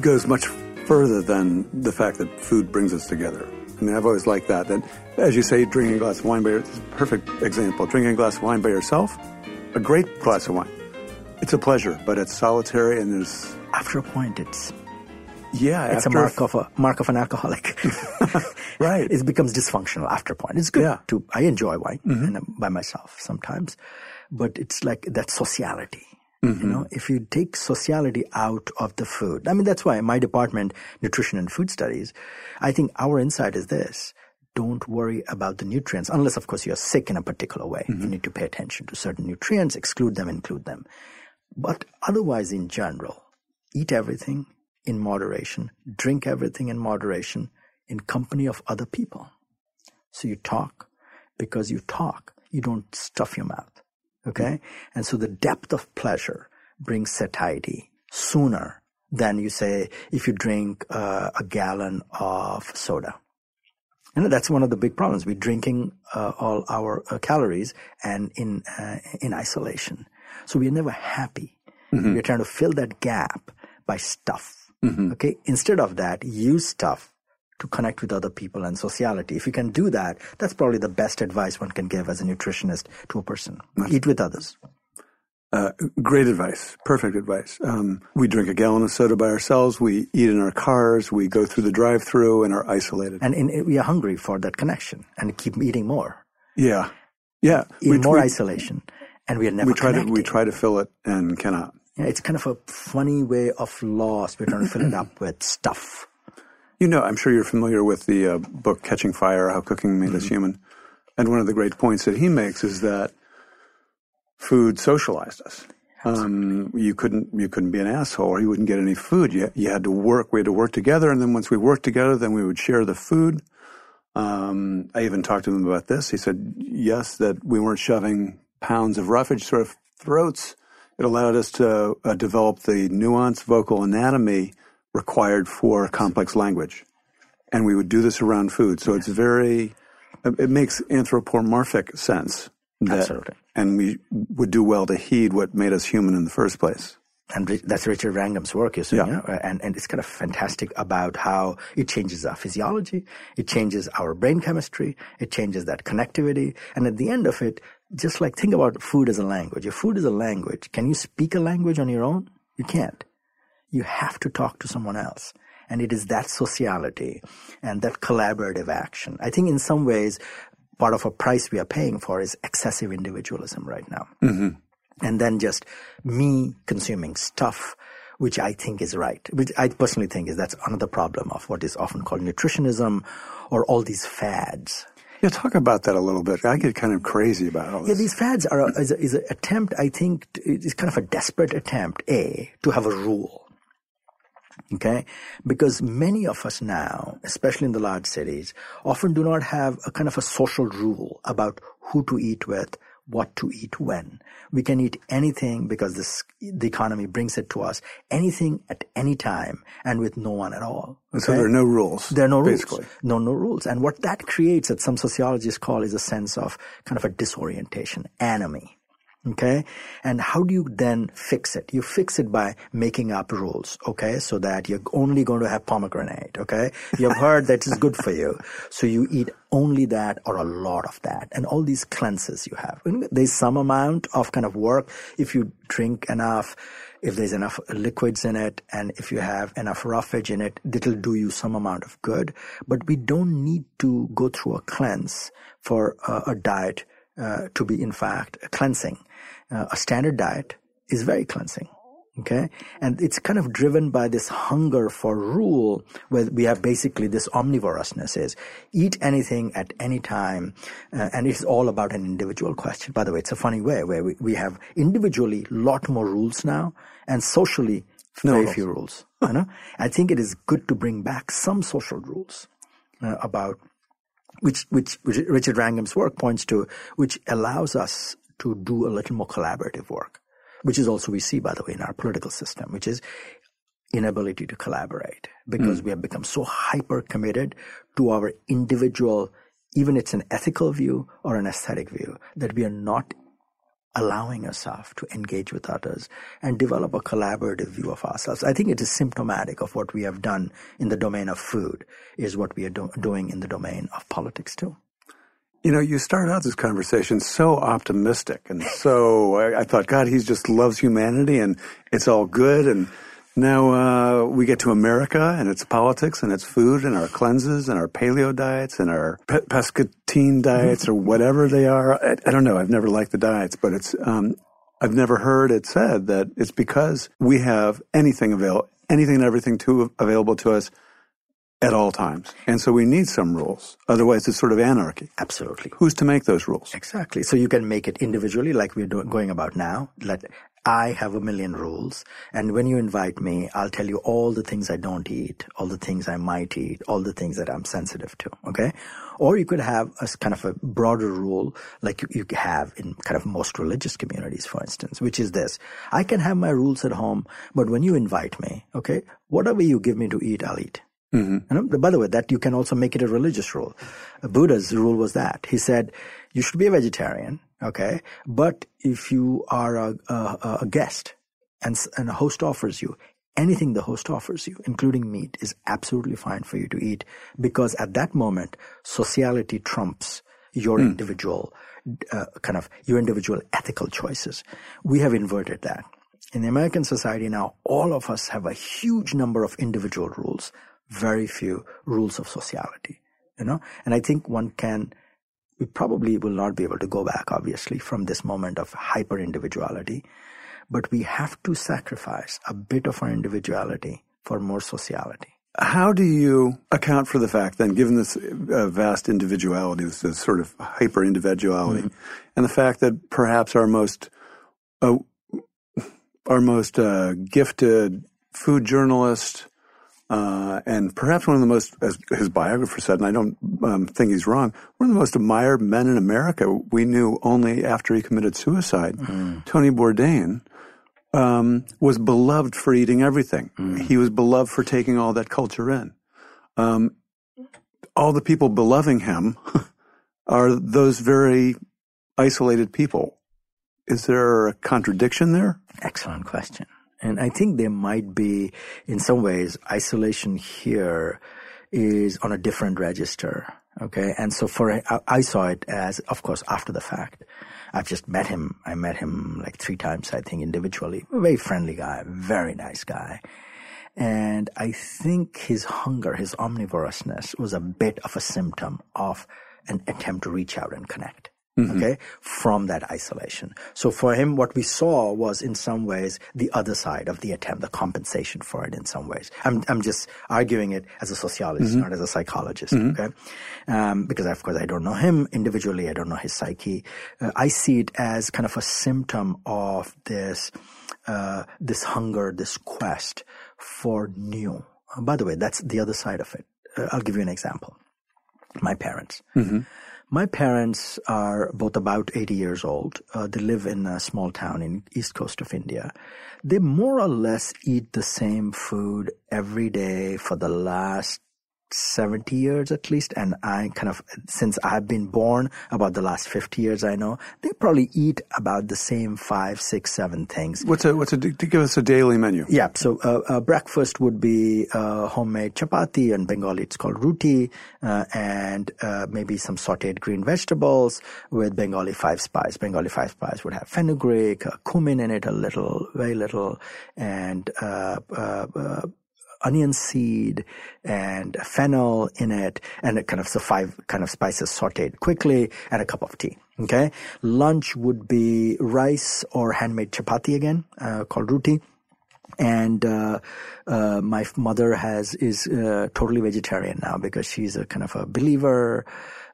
Goes much further than the fact that food brings us together. I mean, I've always liked that. That, as you say, drinking a glass of wine by yourself, perfect example. Drinking a glass of wine by yourself, a great glass of wine. It's a pleasure, but it's solitary and there's. After a point, it's. Yeah, it's a mark of a mark of an alcoholic. right. It becomes dysfunctional after a point. It's good yeah. to. I enjoy wine mm-hmm. and I'm by myself sometimes, but it's like that sociality. Mm-hmm. You know, if you take sociality out of the food, I mean, that's why my department, nutrition and food studies, I think our insight is this. Don't worry about the nutrients, unless, of course, you're sick in a particular way. Mm-hmm. You need to pay attention to certain nutrients, exclude them, include them. But otherwise, in general, eat everything in moderation, drink everything in moderation in company of other people. So you talk because you talk. You don't stuff your mouth. Okay? And so the depth of pleasure brings satiety sooner than you say if you drink uh, a gallon of soda. And that's one of the big problems. We're drinking uh, all our uh, calories and in uh, in isolation. So we're never happy. Mm-hmm. We're trying to fill that gap by stuff. Mm-hmm. Okay? Instead of that, use stuff to connect with other people and sociality. If you can do that, that's probably the best advice one can give as a nutritionist to a person. That's Eat with others. Uh, great advice. Perfect advice. Um, we drink a gallon of soda by ourselves. We eat in our cars. We go through the drive-through and are isolated. And in, we are hungry for that connection and keep eating more. Yeah, yeah. In we, more we, isolation, and we are never. We try connecting. to we try to fill it and cannot. Yeah, it's kind of a funny way of loss. We're trying to fill it up with stuff. You know, I'm sure you're familiar with the uh, book Catching Fire How Cooking Made mm-hmm. Us Human. And one of the great points that he makes is that food socialized us. Um, you couldn't you couldn't be an asshole or you wouldn't get any food. You, you had to work. We had to work together, and then once we worked together, then we would share the food. Um, I even talked to him about this. He said, yes, that we weren't shoving pounds of roughage through our throats. It allowed us to uh, develop the nuanced vocal anatomy required for complex language. And we would do this around food. So it's very, it makes anthropomorphic sense. That, Absolutely. And we would do well to heed what made us human in the first place. And that's Richard Wrangham's work, you see, yeah. Uh, and, and it's kind of fantastic about how it changes our physiology, it changes our brain chemistry, it changes that connectivity, and at the end of it, just like think about food as a language. If food is a language, can you speak a language on your own? You can't you have to talk to someone else. And it is that sociality and that collaborative action. I think in some ways, part of a price we are paying for is excessive individualism right now. Mm-hmm. And then just me consuming stuff, which I think is right, which I personally think is that's another problem of what is often called nutritionism or all these fads. Yeah, talk about that a little bit. I get kind of crazy about all this. Yeah, these fads are a, is, a, is an attempt. I think it's kind of a desperate attempt, a to have a rule, Okay? Because many of us now, especially in the large cities, often do not have a kind of a social rule about who to eat with, what to eat when. We can eat anything because this, the economy brings it to us, anything at any time and with no one at all. Okay? So there are no rules. There are no basically. rules. No, no rules. And what that creates, that some sociologists call is a sense of kind of a disorientation, anomie. Okay. And how do you then fix it? You fix it by making up rules. Okay. So that you're only going to have pomegranate. Okay. You've heard that is good for you. So you eat only that or a lot of that and all these cleanses you have. There's some amount of kind of work. If you drink enough, if there's enough liquids in it and if you have enough roughage in it, it'll do you some amount of good. But we don't need to go through a cleanse for a diet uh, to be in fact a cleansing uh, a standard diet is very cleansing. Okay. And it's kind of driven by this hunger for rule where we have basically this omnivorousness is eat anything at any time. Uh, and it's all about an individual question. By the way, it's a funny way where we, we have individually a lot more rules now and socially very rules. few rules. you know? I think it is good to bring back some social rules uh, about which, which, which Richard Wrangham's work points to, which allows us to do a little more collaborative work, which is also we see, by the way, in our political system, which is inability to collaborate because Mm. we have become so hyper committed to our individual, even it's an ethical view or an aesthetic view, that we are not allowing ourselves to engage with others and develop a collaborative view of ourselves. I think it is symptomatic of what we have done in the domain of food is what we are do- doing in the domain of politics too. You know, you start out this conversation so optimistic and so I, I thought, God, he just loves humanity and it's all good. And now uh, we get to America and it's politics and it's food and our cleanses and our paleo diets and our pe- pescatine diets or whatever they are. I, I don't know. I've never liked the diets, but it's um, I've never heard it said that it's because we have anything available, anything and everything to, available to us at all times. And so we need some rules. Otherwise, it's sort of anarchy. Absolutely. Who's to make those rules? Exactly. So you can make it individually, like we're doing, going about now. Let I have a million rules, and when you invite me, I'll tell you all the things I don't eat, all the things I might eat, all the things that I'm sensitive to. Okay. Or you could have a kind of a broader rule, like you, you have in kind of most religious communities, for instance, which is this: I can have my rules at home, but when you invite me, okay, whatever you give me to eat, I'll eat. You know, by the way, that you can also make it a religious rule. Buddha's rule was that he said you should be a vegetarian, okay, but if you are a, a, a guest and and a host offers you anything the host offers you, including meat, is absolutely fine for you to eat because at that moment sociality trumps your individual uh, kind of your individual ethical choices. We have inverted that. In the American society now, all of us have a huge number of individual rules, very few rules of sociality, you know? And I think one can, we probably will not be able to go back, obviously, from this moment of hyper individuality, but we have to sacrifice a bit of our individuality for more sociality. How do you account for the fact then, given this uh, vast individuality, this, this sort of hyper individuality, and the fact that perhaps our most uh, our most uh, gifted food journalist uh, and perhaps one of the most, as his biographer said, and I don't um, think he's wrong, one of the most admired men in America we knew only after he committed suicide, Tony Bourdain, um, was beloved for eating everything. He was beloved for taking all that culture in. Um, all the people beloving him are those very isolated people. Is there a contradiction there? Excellent question. And I think there might be, in some ways, isolation here is on a different register. Okay. And so for, I, saw it as, of course, after the fact. I've just met him. I met him like three times, I think, individually. Very friendly guy, very nice guy. And I think his hunger, his omnivorousness was a bit of a symptom of an attempt to reach out and connect. Okay. From that isolation. So for him, what we saw was in some ways the other side of the attempt, the compensation for it in some ways. I'm, I'm just arguing it as a sociologist, not as a psychologist. Okay. Um, because of course I don't know him individually. I don't know his psyche. Uh, I see it as kind of a symptom of this, uh, this hunger, this quest for new. By the way, that's the other side of it. Uh, I'll give you an example. My parents. My parents are both about 80 years old. Uh, they live in a small town in east coast of India. They more or less eat the same food every day for the last 70 years at least. And I kind of, since I've been born, about the last 50 years I know, they probably eat about the same five, six, seven things. What's a what's a to give us a daily menu? Yeah. So uh, uh, breakfast would be uh, homemade chapati, and Bengali it's called roti, uh, and uh, maybe some sautéed green vegetables with Bengali five spice. Bengali five spice would have fenugreek, uh, cumin in it a little, very little, and uh, uh, uh, onion seed and fennel in it, and kind of so five kind of spices sautéed quickly, and a cup of tea. Okay. Lunch would be rice or handmade chapati again, uh, called roti and uh, uh, my mother has is uh, totally vegetarian now because she's a kind of a believer,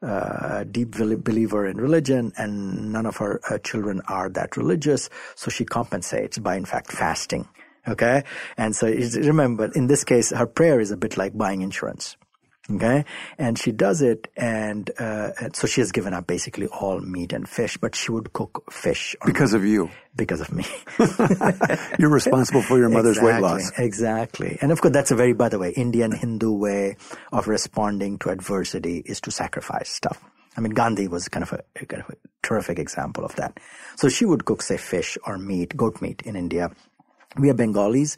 uh, deep believer in religion, and none of her uh, children are that religious. So she compensates by, in fact, fasting. Okay, and so remember, in this case, her prayer is a bit like buying insurance. Okay. And she does it. And, uh, so she has given up basically all meat and fish, but she would cook fish. Because of you. Because of me. You're responsible for your mother's exactly, weight loss. Exactly. And of course, that's a very, by the way, Indian Hindu way of responding to adversity is to sacrifice stuff. I mean, Gandhi was kind of a, kind of a terrific example of that. So she would cook, say, fish or meat, goat meat in India. We are Bengalis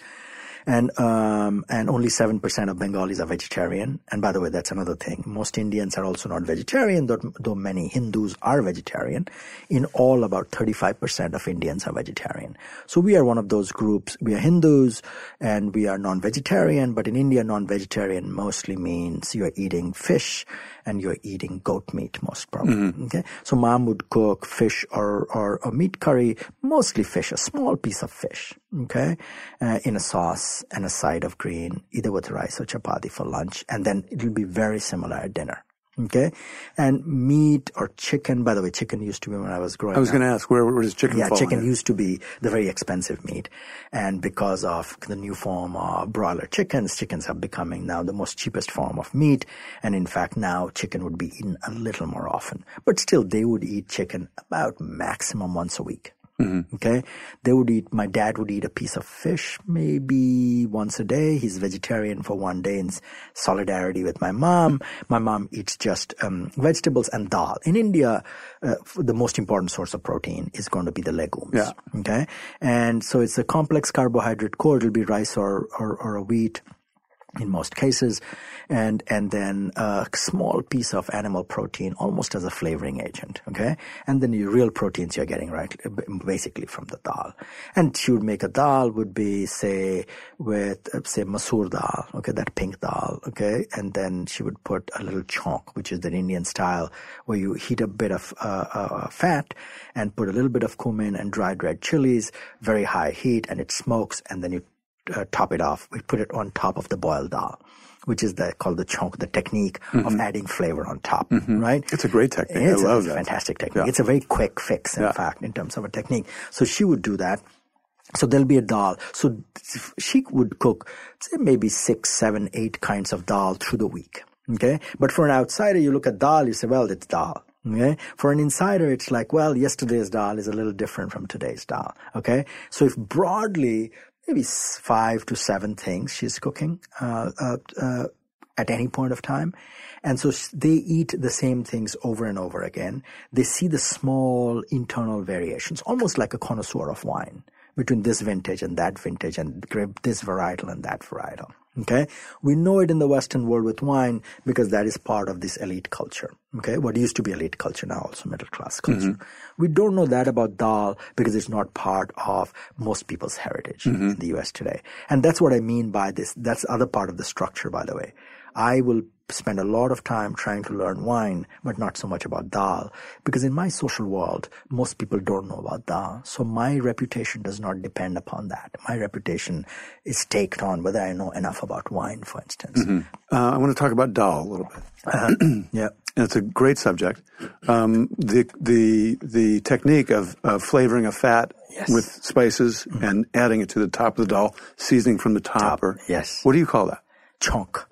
and um, and only seven percent of Bengalis are vegetarian. And by the way, that's another thing. Most Indians are also not vegetarian, though, though many Hindus are vegetarian. In all, about thirty-five percent of Indians are vegetarian. So we are one of those groups. We are Hindus and we are non-vegetarian. But in India, non-vegetarian mostly means you are eating fish and you're eating goat meat most probably. Mm-hmm. Okay, so mom would cook fish or or a meat curry, mostly fish, a small piece of fish. Okay, uh, in a sauce and a side of green, either with rice or chapati for lunch, and then it will be very similar at dinner. Okay, and meat or chicken. By the way, chicken used to be when I was growing. Up. I was going to ask where, where does chicken? Yeah, chicken used to be the very expensive meat, and because of the new form of broiler chickens, chickens are becoming now the most cheapest form of meat. And in fact, now chicken would be eaten a little more often, but still they would eat chicken about maximum once a week. Mm-hmm. Okay. They would eat, my dad would eat a piece of fish maybe once a day. He's vegetarian for one day in solidarity with my mom. My mom eats just um, vegetables and dal. In India, uh, the most important source of protein is going to be the legumes. Yeah. Okay. And so it's a complex carbohydrate core. It'll be rice or, or, or a wheat in most cases, and and then a small piece of animal protein, almost as a flavoring agent. Okay, and then your real proteins you're getting right, basically from the dal. And she would make a dal would be say with uh, say masoor dal, okay, that pink dal, okay, and then she would put a little chonk, which is the Indian style, where you heat a bit of uh, uh, fat and put a little bit of cumin and dried red chilies, very high heat, and it smokes, and then you uh, top it off. We put it on top of the boiled dal, which is the, called the chonk, the technique mm-hmm. of adding flavor on top, mm-hmm. right? It's a great technique. It's I love a that. fantastic technique. Yeah. It's a very quick fix, in yeah. fact, in terms of a technique. So she would do that. So there'll be a dal. So she would cook, say, maybe six, seven, eight kinds of dal through the week. Okay. But for an outsider, you look at dal, you say, well, it's dal. Okay. For an insider, it's like, well, yesterday's dal is a little different from today's dal. Okay. So if broadly maybe five to seven things she's cooking uh, uh, uh, at any point of time. And so they eat the same things over and over again. They see the small internal variations, almost like a connoisseur of wine between this vintage and that vintage and this varietal and that varietal. Okay. We know it in the Western world with wine because that is part of this elite culture. Okay. What used to be elite culture now also middle class culture. Mm-hmm. We don't know that about dal because it's not part of most people's heritage mm-hmm. in the US today. And that's what I mean by this. That's other part of the structure, by the way. I will spend a lot of time trying to learn wine, but not so much about dal. Because in my social world, most people don't know about dal. So my reputation does not depend upon that. My reputation is staked on whether I know enough about wine, for instance. Mm-hmm. Uh, I want to talk about dal a little bit. Uh, yeah. And it's a great subject. Um, the the the technique of, of flavoring a fat yes. with spices mm-hmm. and adding it to the top of the dal, seasoning from the top, top. or yes. What do you call that? Chonk.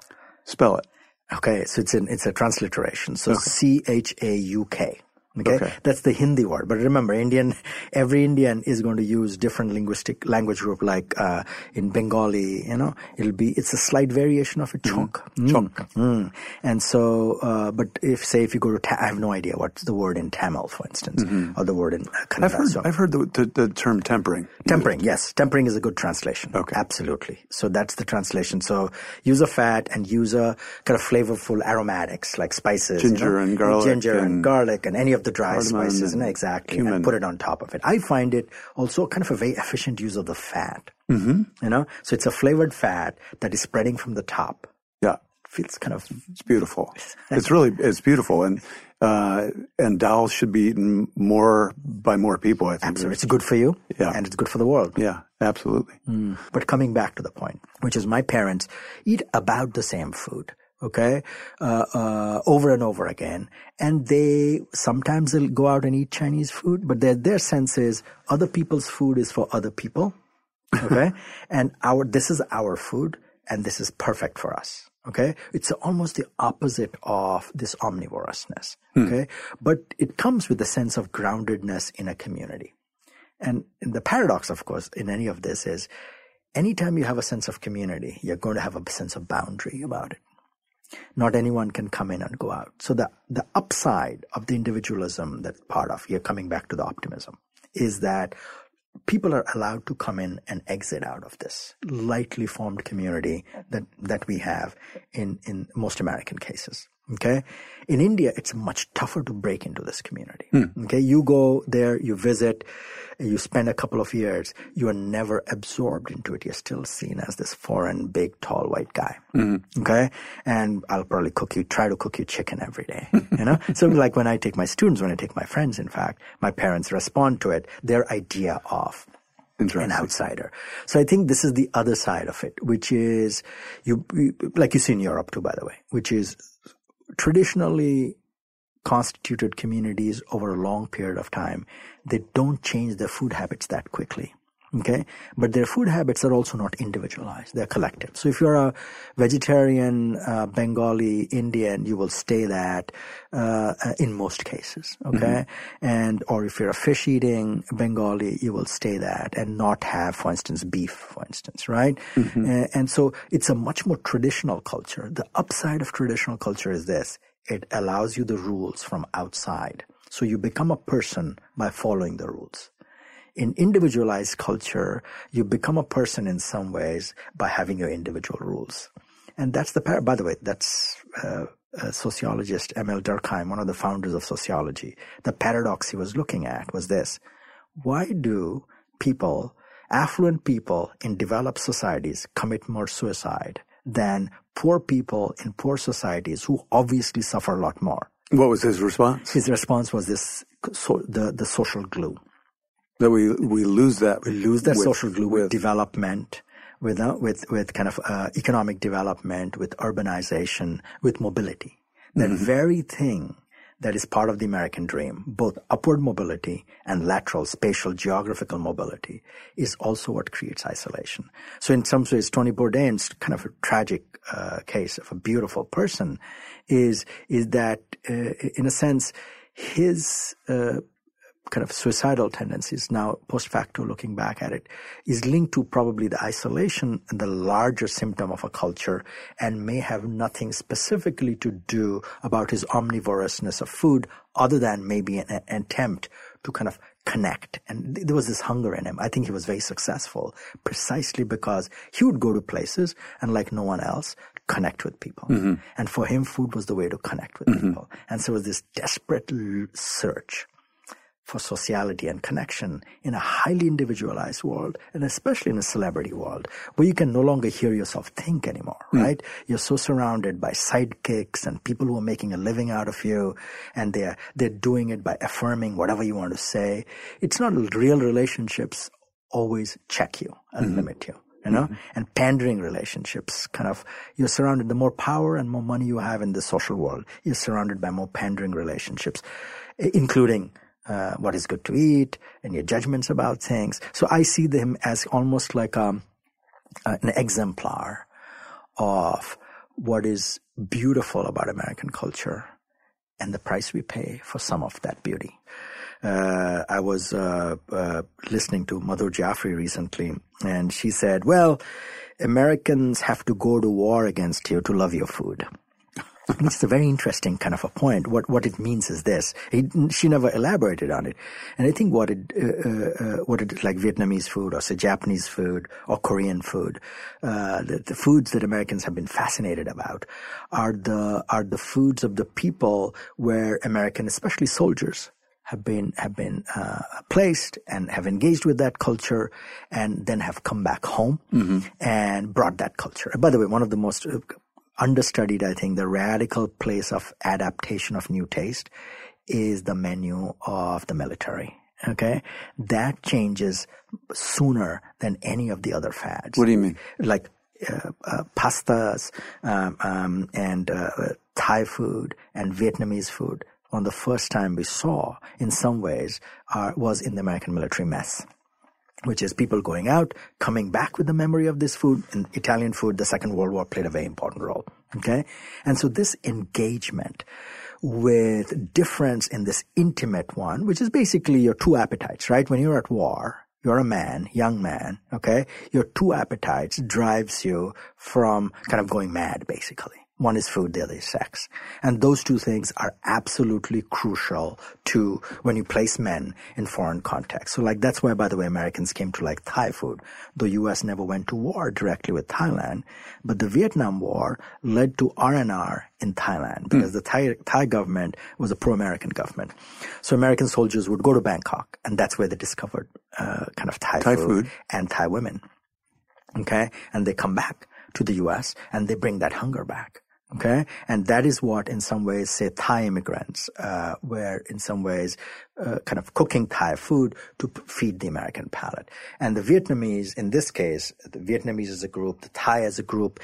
Spell it. Okay, so it's an it's a transliteration. So C H A U K. Okay? okay? That's the Hindi word. But remember, Indian, every Indian is going to use different linguistic language group. Like uh, in Bengali, you know, it'll be it's a slight variation of a chunk. Mm-hmm. Chunk. Mm. And so, uh, but if say if you go to, Ta- I have no idea what's the word in Tamil, for instance, mm-hmm. or the word in uh, Kannada. I've heard, so, I've heard the, the, the, term tempering. Tempering, yes, tempering is a good translation. Okay, absolutely. So that's the translation. So use a fat and use a kind of flavorful aromatics like spices, ginger you know? and garlic, ginger and, and garlic, and any of the dry spices, and exactly, cumin. and put it on top of it. I find it also kind of a very efficient use of the fat. Mm-hmm. You know, so it's a flavored fat that is spreading from the top. Yeah, it feels kind of it's beautiful. it's really it's beautiful, and Uh, and dal should be eaten more by more people. I think Absolutely. It's good for you. Yeah. And it's good for the world. Yeah, absolutely. Mm. But coming back to the point, which is my parents eat about the same food. Okay, uh, uh, over and over again, and they sometimes they'll go out and eat Chinese food, but their their sense is other people's food is for other people, okay, and our this is our food, and this is perfect for us. Okay. It's almost the opposite of this omnivorousness. Okay. But it comes with a sense of groundedness in a community. And, and the paradox, of course, in any of this is anytime you have a sense of community, you're going to have a sense of boundary about it. Not anyone can come in and go out. So the, the upside of the individualism that's part of, you're coming back to the optimism, is that people are allowed to come in and exit out of this lightly formed community that, that we have in, in most American cases. Okay. In India, it's much tougher to break into this community. Hmm. Okay. You go there, you visit, you spend a couple of years, you are never absorbed into it. You're still seen as this foreign, big, tall, white guy. Mm-hmm. Okay. And I'll probably cook you, try to cook you chicken every day. You know? so like when I take my students, when I take my friends, in fact, my parents respond to it, their idea of an outsider. So I think this is the other side of it, which is you, like you see in Europe too, by the way, which is traditionally constituted communities over a long period of time. They don't change their food habits that quickly. Okay. But their food habits are also not individualized. They're collective. So if you're a vegetarian, uh, Bengali, Indian, you will stay that, uh, in most cases. Okay. And, or if you're a fish eating Bengali, you will stay that and not have, for instance, beef, for instance, right? Uh, and so it's a much more traditional culture. The upside of traditional culture is this. It allows you the rules from outside. So you become a person by following the rules in individualized culture, you become a person in some ways by having your individual rules. And that's the, par- by the way, that's uh, sociologist, Emil Durkheim, one of the founders of sociology. The paradox he was looking at was this. Why do people, affluent people in developed societies commit more suicide than poor people in poor societies who obviously suffer a lot more? What was his response? His response was this, so, the, the social glue that we we lose that we lose that with, social glue with, with development with uh, with with kind of uh, economic development with urbanization with mobility that Mm-hmm. very thing that is part of the American dream, both upward mobility and lateral spatial geographical mobility, is also what creates isolation. So in some ways, Tony Bourdain's kind of a tragic uh, case of a beautiful person is is that uh, in a sense his uh, kind of suicidal tendencies now post facto looking back at it is linked to probably the isolation and the larger symptom of a culture and may have nothing specifically to do about his omnivorousness of food other than maybe an, an attempt to kind of connect. And th- there was this hunger in him. I think he was very successful precisely because he would go to places and like no one else connect with people. Mhm. And for him, food was the way to connect with Mhm. people. And so it was this desperate search for sociality and connection in a highly individualized world, and especially in a celebrity world, where you can no longer hear yourself think anymore, hmm. right? You're so surrounded by sidekicks and people who are making a living out of you, and they're they're doing it by affirming whatever you want to say. It's not real relationships always check you and mm-hmm. limit you. You know, mm-hmm. and pandering relationships kind of, you're surrounded, the more power and more money you have in the social world, you're surrounded by more pandering relationships, including uh, what is good to eat and your judgments about things. So I see them as almost like um, uh, an exemplar of what is beautiful about American culture and the price we pay for some of that beauty. Uh, I was uh, uh, listening to Madhur Jaffrey recently, and she said, "Well, Americans have to go to war against you to love your food." It's a very interesting kind of a point. What what it means is this. He, she never elaborated on it, and I think what it uh, uh, what it like Vietnamese food or say Japanese food or Korean food, uh, the, the foods that Americans have been fascinated about are the are the foods of the people where American, especially soldiers, have been have been uh, placed and have engaged with that culture, and then have come back home and brought that culture. And by the way, one of the most uh, understudied, I think, the radical place of adaptation of new taste is the menu of the military. Okay. That changes sooner than any of the other fads. What do you mean? Like uh, uh, pastas um, um, and uh, Thai food and Vietnamese food. Of the first time we saw, in some ways, was in the American military mess which is people going out, coming back with the memory of this food. And Italian food, the Second World War played a very important role. Okay. And so this engagement with difference in this intimate one, which is basically your two appetites, right? When you're at war, you're a man, young man, okay? Your two appetites drives you from kind of going mad, basically. One is food, the other is sex. And those two things are absolutely crucial to when you place men in foreign contexts. So like that's why, by the way, Americans came to like Thai food. The U.S. never went to war directly with Thailand, but the Vietnam War led to R&R in Thailand because mm. the Thai, Thai government was a pro-American government. So American soldiers would go to Bangkok and that's where they discovered uh, kind of Thai, Thai food, food and Thai women. Okay. And they come back to the U.S. and they bring that hunger back. Okay. And that is what, in some ways, say Thai immigrants uh, were, in some ways, uh, kind of cooking Thai food to feed the American palate. And the Vietnamese, in this case, the Vietnamese as a group, the Thai as a group,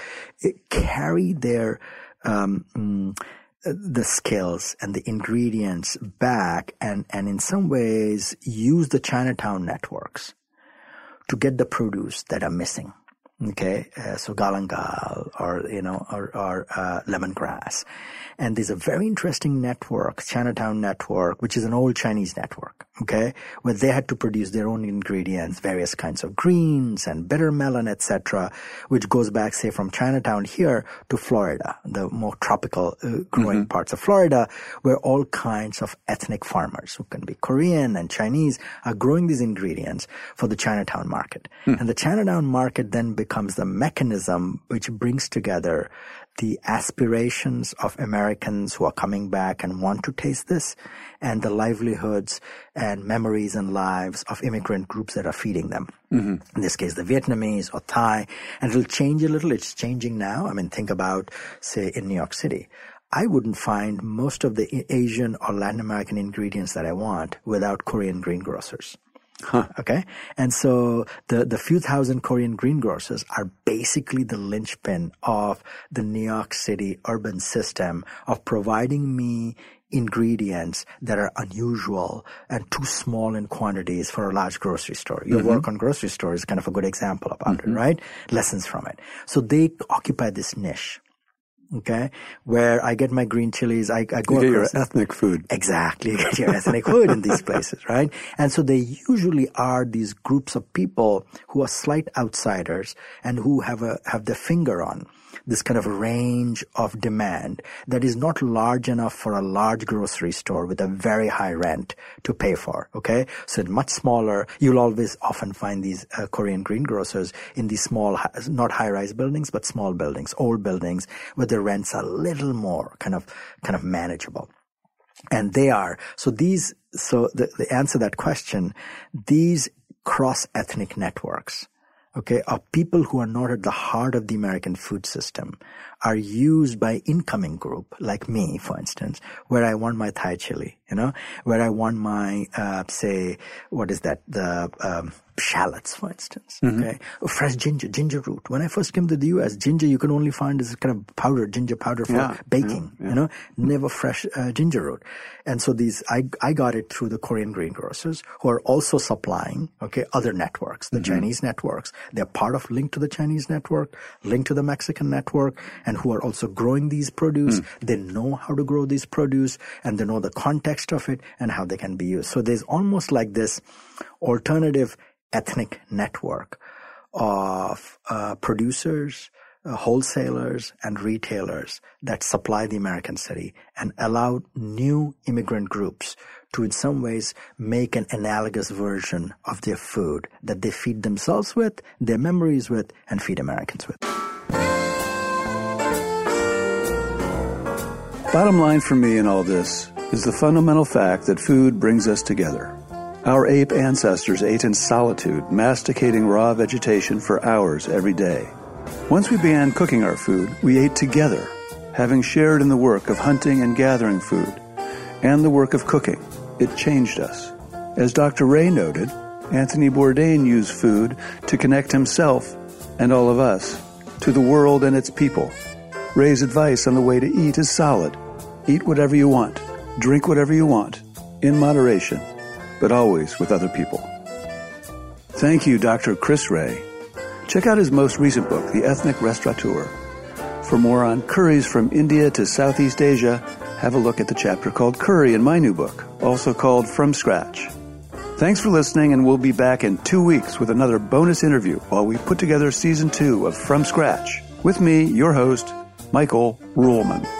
carry their um, mm, the skills and the ingredients back and, and in some ways use the Chinatown networks to get the produce that are missing. Okay, uh, so galangal or you know or, or uh, lemongrass, and there's a very interesting network, Chinatown network, which is an old Chinese network. Okay, where they had to produce their own ingredients, various kinds of greens and bitter melon, etc., which goes back, say, from Chinatown here to Florida, the more tropical uh, growing mm-hmm. parts of Florida, where all kinds of ethnic farmers, who can be Korean and Chinese, are growing these ingredients for the Chinatown market, mm. and the Chinatown market then becomes becomes the mechanism which brings together the aspirations of Americans who are coming back and want to taste this and the livelihoods and memories and lives of immigrant groups that are feeding them. Mm-hmm. In this case, the Vietnamese or Thai. And it'll change a little. It's changing now. I mean, think about, say, in New York City. I wouldn't find most of the Asian or Latin American ingredients that I want without Korean greengrocers. Huh. Okay. And so the, the few thousand Korean greengrocers are basically the linchpin of the New York City urban system of providing me ingredients that are unusual and too small in quantities for a large grocery store. Your mm-hmm. work on grocery store is kind of a good example about mm-hmm. it, right? Lessons from it. So they occupy this niche okay, where I get my green chilies. I, I go you get your ethnic food. Exactly, you get your ethnic food in these places, right? And so they usually are these groups of people who are slight outsiders and who have a have their finger on this kind of range of demand that is not large enough for a large grocery store with a very high rent to pay for. Okay. So much smaller. You'll always often find these uh, Korean greengrocers in these small, not high rise buildings, but small buildings, old buildings where the rents are a little more kind of, kind of manageable. And they are, so these, so the, the answer to that question, these cross ethnic networks okay, of people who are not at the heart of the American food system are used by incoming group like me, for instance, where I want my Thai chili, you know, where I want my, uh, say, what is that, the, um, shallots, for instance. Mm-hmm. Okay, fresh ginger, ginger root. When I first came to the U.S., ginger you can only find as kind of powder, ginger powder for yeah, baking. Yeah, yeah. You know, never fresh uh, ginger root. And so these, I I got it through the Korean greengrocers who are also supplying okay other networks, the mm-hmm. Chinese networks. They're part of linked to the Chinese network, linked to the Mexican network, and who are also growing these produce. Mm. They know how to grow these produce, and they know the context of it and how they can be used. So there's almost like this alternative ethnic network of uh, producers, uh, wholesalers, and retailers that supply the American city and allow new immigrant groups to, in some ways, make an analogous version of their food that they feed themselves with, their memories with, and feed Americans with. Bottom line for me in all this is the fundamental fact that food brings us together. Our ape ancestors ate in solitude, masticating raw vegetation for hours every day. Once we began cooking our food, we ate together, having shared in the work of hunting and gathering food and the work of cooking. It changed us. As Dr. Ray noted, Anthony Bourdain used food to connect himself and all of us to the world and its people. Ray's advice on the way to eat is solid. Eat whatever you want, drink whatever you want, in moderation, but always with other people. Thank you, Dr. Chris Ray. Check out his most recent book, The Ethnic Restaurateur. For more on curries from India to Southeast Asia, have a look at the chapter called Curry in my new book, also called From Scratch. Thanks for listening, and we'll be back in two weeks with another bonus interview while we put together season two of From Scratch. With me, your host, Michael Ruhlman.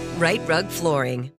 Rite Rug Flooring.